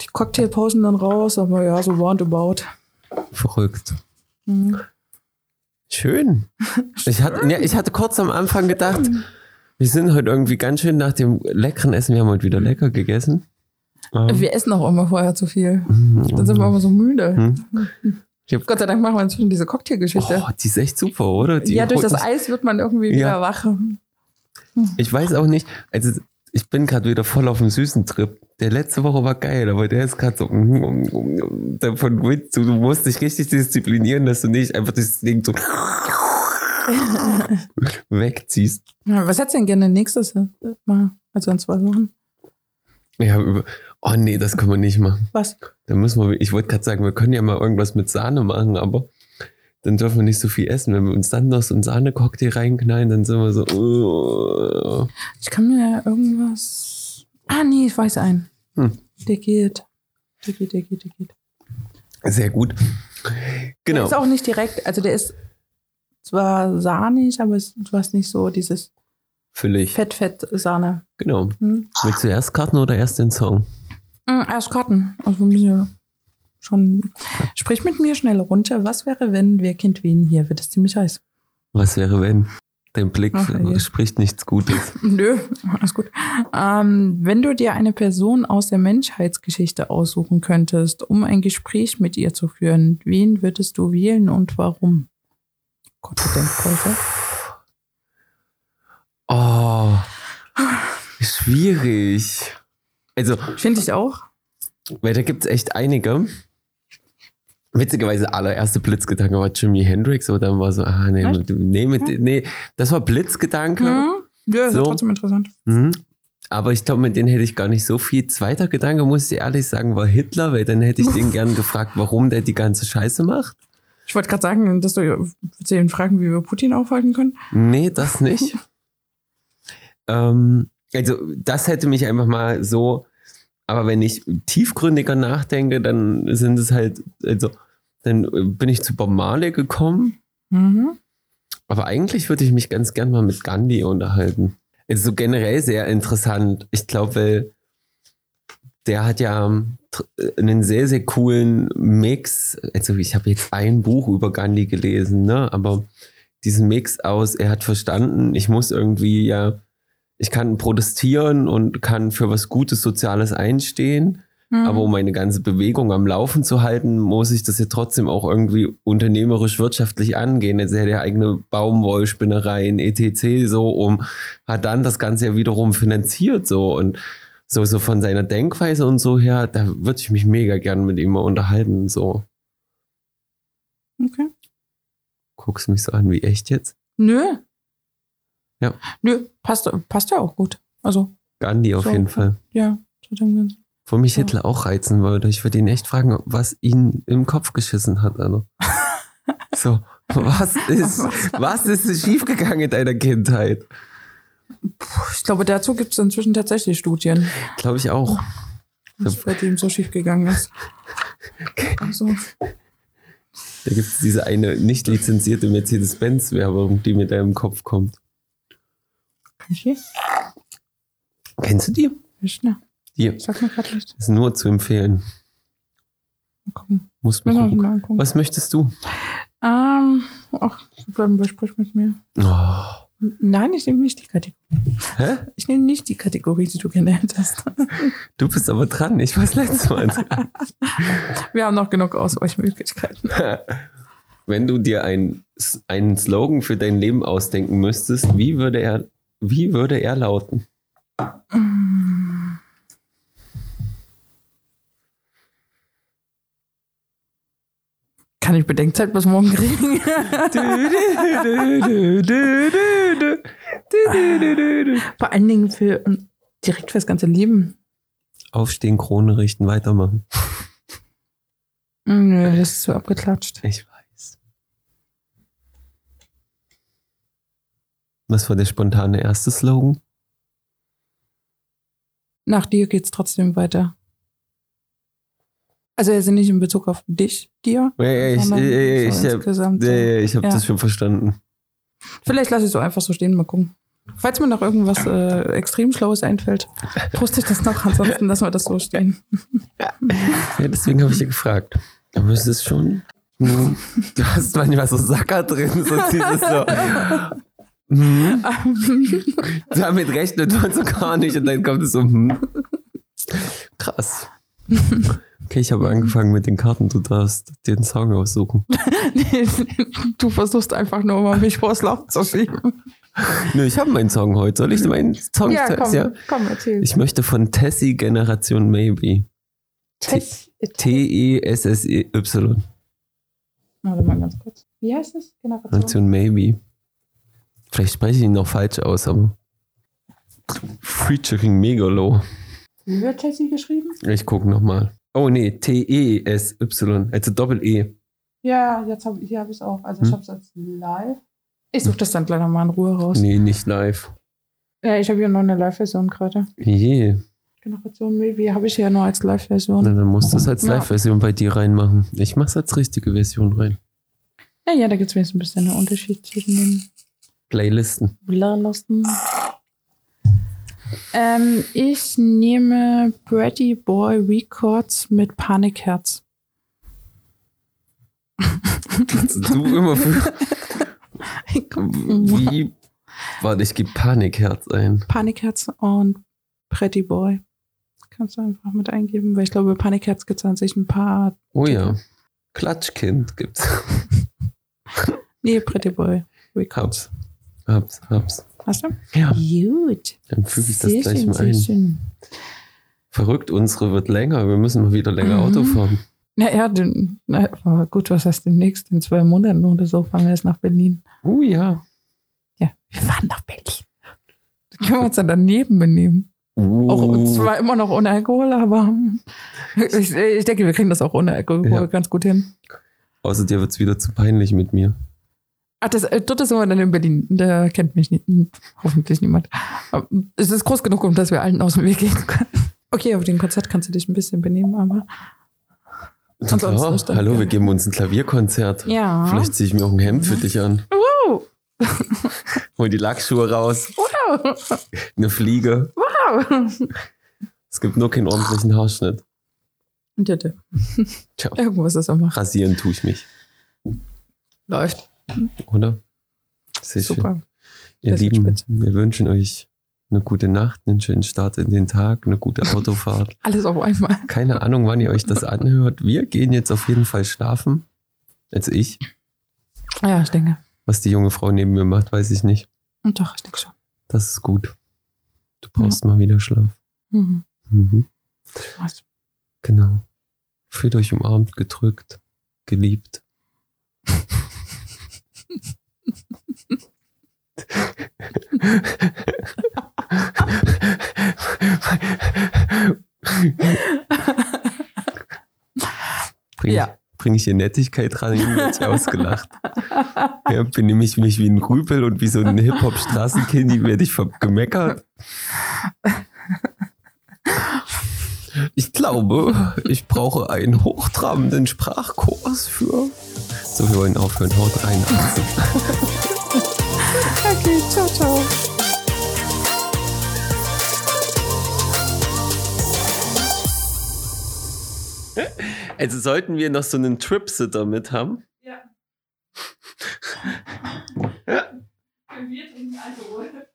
Die Cocktailpausen dann raus, aber ja, so roundabout. Verrückt. Mhm. Schön. Ich hatte, ja, ich hatte kurz am Anfang gedacht, wir sind heute irgendwie ganz schön nach dem leckeren Essen. Wir haben heute wieder lecker gegessen. Ähm, Wir essen auch immer vorher zu viel. Dann sind wir immer so müde. Ich hab- Gott sei Dank machen wir inzwischen diese Cocktailgeschichte. oh, die ist echt super, oder? Die ja, durch das Eis wird man irgendwie wieder Ja. wach. Ich weiß auch nicht, also ich bin gerade wieder voll auf dem süßen Trip. Der letzte Woche war geil, aber der ist gerade so mm, davon willst du, du musst dich richtig disziplinieren, dass du nicht einfach das Ding so wegziehst. Was hättest du denn gerne nächstes Mal? Also in zwei Wochen? Ja, über, oh nee, das können wir nicht machen. Was? Da müssen wir, ich wollte gerade sagen, wir können ja mal irgendwas mit Sahne machen, aber dann dürfen wir nicht so viel essen. Wenn wir uns dann noch so einen Sahne-Cocktail reinknallen, dann sind wir so, uh, Ich kann mir irgendwas. Ah, nee, ich weiß einen. Hm. Der geht. Der geht, der geht, der geht. sehr gut. Der Genau. ist auch nicht direkt, also der ist zwar sahnig, aber es, du hast nicht so dieses Völlig. Fett-Fett-Sahne. Genau. Hm? Willst du erst Karten oder erst den Song? Mm, Erst Karten. Also ja schon. Sprich mit mir schnell runter. Was wäre, wenn wir Kind wen hier? Wird es ziemlich heiß. Was wäre, wenn? Dein Blick je. spricht nichts Gutes. Nö, alles gut. Ähm, wenn du dir eine Person aus der Menschheitsgeschichte aussuchen könntest, um ein Gespräch mit ihr zu führen, wen würdest du wählen und warum? Gott, du Denkpause. Oh, schwierig. Also, Finde ich auch. weil da gibt es echt einige. Witzigerweise, allererste Blitzgedanke war Jimi Hendrix, aber dann war so, ah, nee, nee, mit, nee, das war Blitzgedanke. Hm? Ja, ist So. trotzdem interessant. Mhm. Aber ich glaube, mit denen hätte ich gar nicht so viel. Zweiter Gedanke, muss ich ehrlich sagen, war Hitler, weil dann hätte ich den gern gefragt, warum der die ganze Scheiße macht. Ich wollte gerade sagen, dass du willst du ihn fragen, wie wir Putin aufhalten können. Nee, das nicht. ähm, also, das hätte mich einfach mal so. Aber wenn ich tiefgründiger nachdenke, dann sind es halt, also, dann äh, bin ich zu Bob Marley gekommen. Mhm. Aber eigentlich würde ich mich ganz gern mal mit Gandhi unterhalten. Also so generell sehr interessant. Ich glaube, weil der hat ja tr- einen sehr, sehr coolen Mix. Also ich habe jetzt ein Buch über Gandhi gelesen, ne? aber diesen Mix aus, er hat verstanden, ich muss irgendwie ja, ich kann protestieren und kann für was Gutes, Soziales einstehen. Mhm. Aber um meine ganze Bewegung am Laufen zu halten, muss ich das ja trotzdem auch irgendwie unternehmerisch wirtschaftlich angehen. Jetzt hat er eigene Baumwollspinnereien, etc. so, um, hat dann das Ganze ja wiederum finanziert, so und so, so von seiner Denkweise und so her, da würde ich mich mega gern mit ihm mal unterhalten, so. Okay. Guckst mich so an wie echt jetzt? Nö. Ja. Nö, passt, passt ja auch gut. Also, Gandhi auf So. jeden Fall. ja, zu dem Ganzen. Wo mich Ja. Hitler auch reizen würde. Ich würde ihn echt fragen, was ihn im Kopf geschissen hat, Alter. so, was ist, was ist schiefgegangen in deiner Kindheit? Ich glaube, dazu gibt es inzwischen tatsächlich Studien, Glaube ich auch. was bei dem so schief gegangen ist. Also, Da gibt es diese eine nicht lizenzierte Mercedes-Benz-Werbung, die mit deinem Kopf kommt. Hier? Kennst du die? Nicht, ne? Die Sag mir gerade nicht. ist nur zu empfehlen. Gucken. Muss wir gucken. Was möchtest du? Ähm, ach, bleiben wir sprich mit mir. Oh. Nein, ich nehme nicht die Kategorie. Hä? Ich nehme nicht die Kategorie, die du genannt hast. Du bist aber dran. Ich weiß letztes Mal. Wir haben noch genug Ausweichmöglichkeiten. Wenn du dir ein, einen Slogan für dein Leben ausdenken müsstest, wie würde er, wie würde er lauten? Kann ich Bedenkzeit bis morgen kriegen? Vor allen Dingen für direkt fürs ganze Leben. Aufstehen, Krone richten, weitermachen. Nö, das ist so abgeklatscht. Ich Was war der spontane erste Slogan? Nach dir geht's trotzdem weiter. Also also nicht in Bezug auf dich, dir. Ja, ja, ich, ja, ja, so ich, hab, insgesamt so. ja, ja, ich habe Ja. das schon verstanden. Vielleicht lasse ich so einfach so stehen, mal gucken. Falls mir noch irgendwas äh, extrem Schlaues einfällt, poste ich das noch. Ansonsten lassen wir das so stehen. Ja, deswegen habe ich dir gefragt. Aber es ist schon. Du hast manchmal so Sacker drin, so dieses so. Hm, damit rechnet man so gar nicht und dann kommt es so. Hm. Krass. Okay, ich habe angefangen mit den Karten. Du darfst dir den Song aussuchen. du versuchst einfach nur mal mich vors Lauf zu schieben. Nö, ich habe meinen Song heute. Soll ich meinen Song Ja, komm, ja? komm, erzähl. Ich möchte von Tessie Generation Maybe. Tess- E T-E-S-S-E-Y. Warte mal ganz kurz. Wie heißt es? Generation? Generation Maybe. Vielleicht spreche ich ihn noch falsch aus, aber. Featuring Megalo. Wie wird Jessie geschrieben? Ich gucke nochmal. Oh nee, T-E-S-Y, also Doppel-E. Ja, jetzt habe hier habe ich es auch. Also Hm? ich habe es als live. Ich suche das dann gleich nochmal in Ruhe raus. Nee, nicht live. Ja, ich habe hier noch eine Live-Version gerade. Je. Generation Maybe habe ich ja nur als Live-Version. Na, dann musst du es als Ja. Live-Version bei dir reinmachen. Ich mach's als richtige Version rein. Ja, ja, da gibt es ein bisschen einen Unterschied zwischen den Playlisten. Playlistenn. Ähm, ich nehme Brady Boy Records mit Panikherz. Du immer für. Wie? Warte, ich gebe Panikherz ein. Panikherz und Pretty Boy. Kannst du einfach mit eingeben, weil ich glaube, Panikherz gibt es an sich ein paar. Oh ja. Klatschkind gibt's. Nee, Pretty Boy Records. Hab's. Hab's. Hast du? Ja. Gut. Dann füge ich das Sehr gleich schön, mal sehr ein. schön. Verrückt, unsere wird länger. Wir müssen mal wieder länger Mhm. Auto fahren. Naja, na, gut, was heißt demnächst? In zwei Monaten oder so fahren wir jetzt nach Berlin. Oh ja. Ja, wir fahren nach Berlin. Da können wir uns dann daneben benehmen. Auch Uh. zwar immer noch ohne Alkohol, aber ich, ich denke, wir kriegen das auch ohne Alkohol Ja. ganz gut hin. Außer dir wird's wieder zu peinlich mit mir. Ach, das, äh, dort sind wir dann in Berlin. Da kennt mich nie, hoffentlich niemand. Aber es ist groß genug, um dass wir allen aus dem Weg gehen können. Okay, auf dem Konzert kannst du dich ein bisschen benehmen, aber. Klar, ist hallo, wir geben uns ein Klavierkonzert. Ja. Vielleicht ziehe ich mir auch ein Hemd für dich an. Wow! Hol die Lackschuhe raus. Wow! Eine Fliege. Wow! Es gibt nur keinen ordentlichen Haarschnitt. Und ja, der- Tja, irgendwas ist immer. rasieren tue ich mich. Läuft. Oder? Sehr schön. Super. Ihr Das Lieben, wir wünschen euch eine gute Nacht, einen schönen Start in den Tag, eine gute Autofahrt. Alles auf einmal. Keine Ahnung, wann ihr euch das anhört. Wir gehen jetzt auf jeden Fall schlafen. Also ich. Ja, ich denke. Was die junge Frau neben mir macht, weiß ich nicht. Und doch, ich denke schon. Das ist gut. Du brauchst mal wieder Schlaf. Mhm. Mhm. Was? Genau. Fühlt euch umarmt, gedrückt, geliebt. Bring, Ja. Bring ich hier Nettigkeit ran, dann wird ich ausgelacht. Ja, benehme ich mich wie ein Rüpel und wie so ein Hip-Hop-Straßenkind, werde ich gemeckert. Ich glaube, ich brauche einen hochtrabenden Sprachkurs für. So, wir wollen aufhören. Haut rein. Also. Okay, ciao, ciao. also sollten wir noch so einen Tripsitter mit haben? Ja. Wir trinken Alkohol.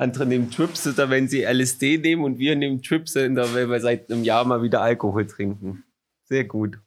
Andere nehmen Tripsitter, wenn sie LSD nehmen und wir nehmen Tripsitter, weil wir seit einem Jahr mal wieder Alkohol trinken. Sehr gut.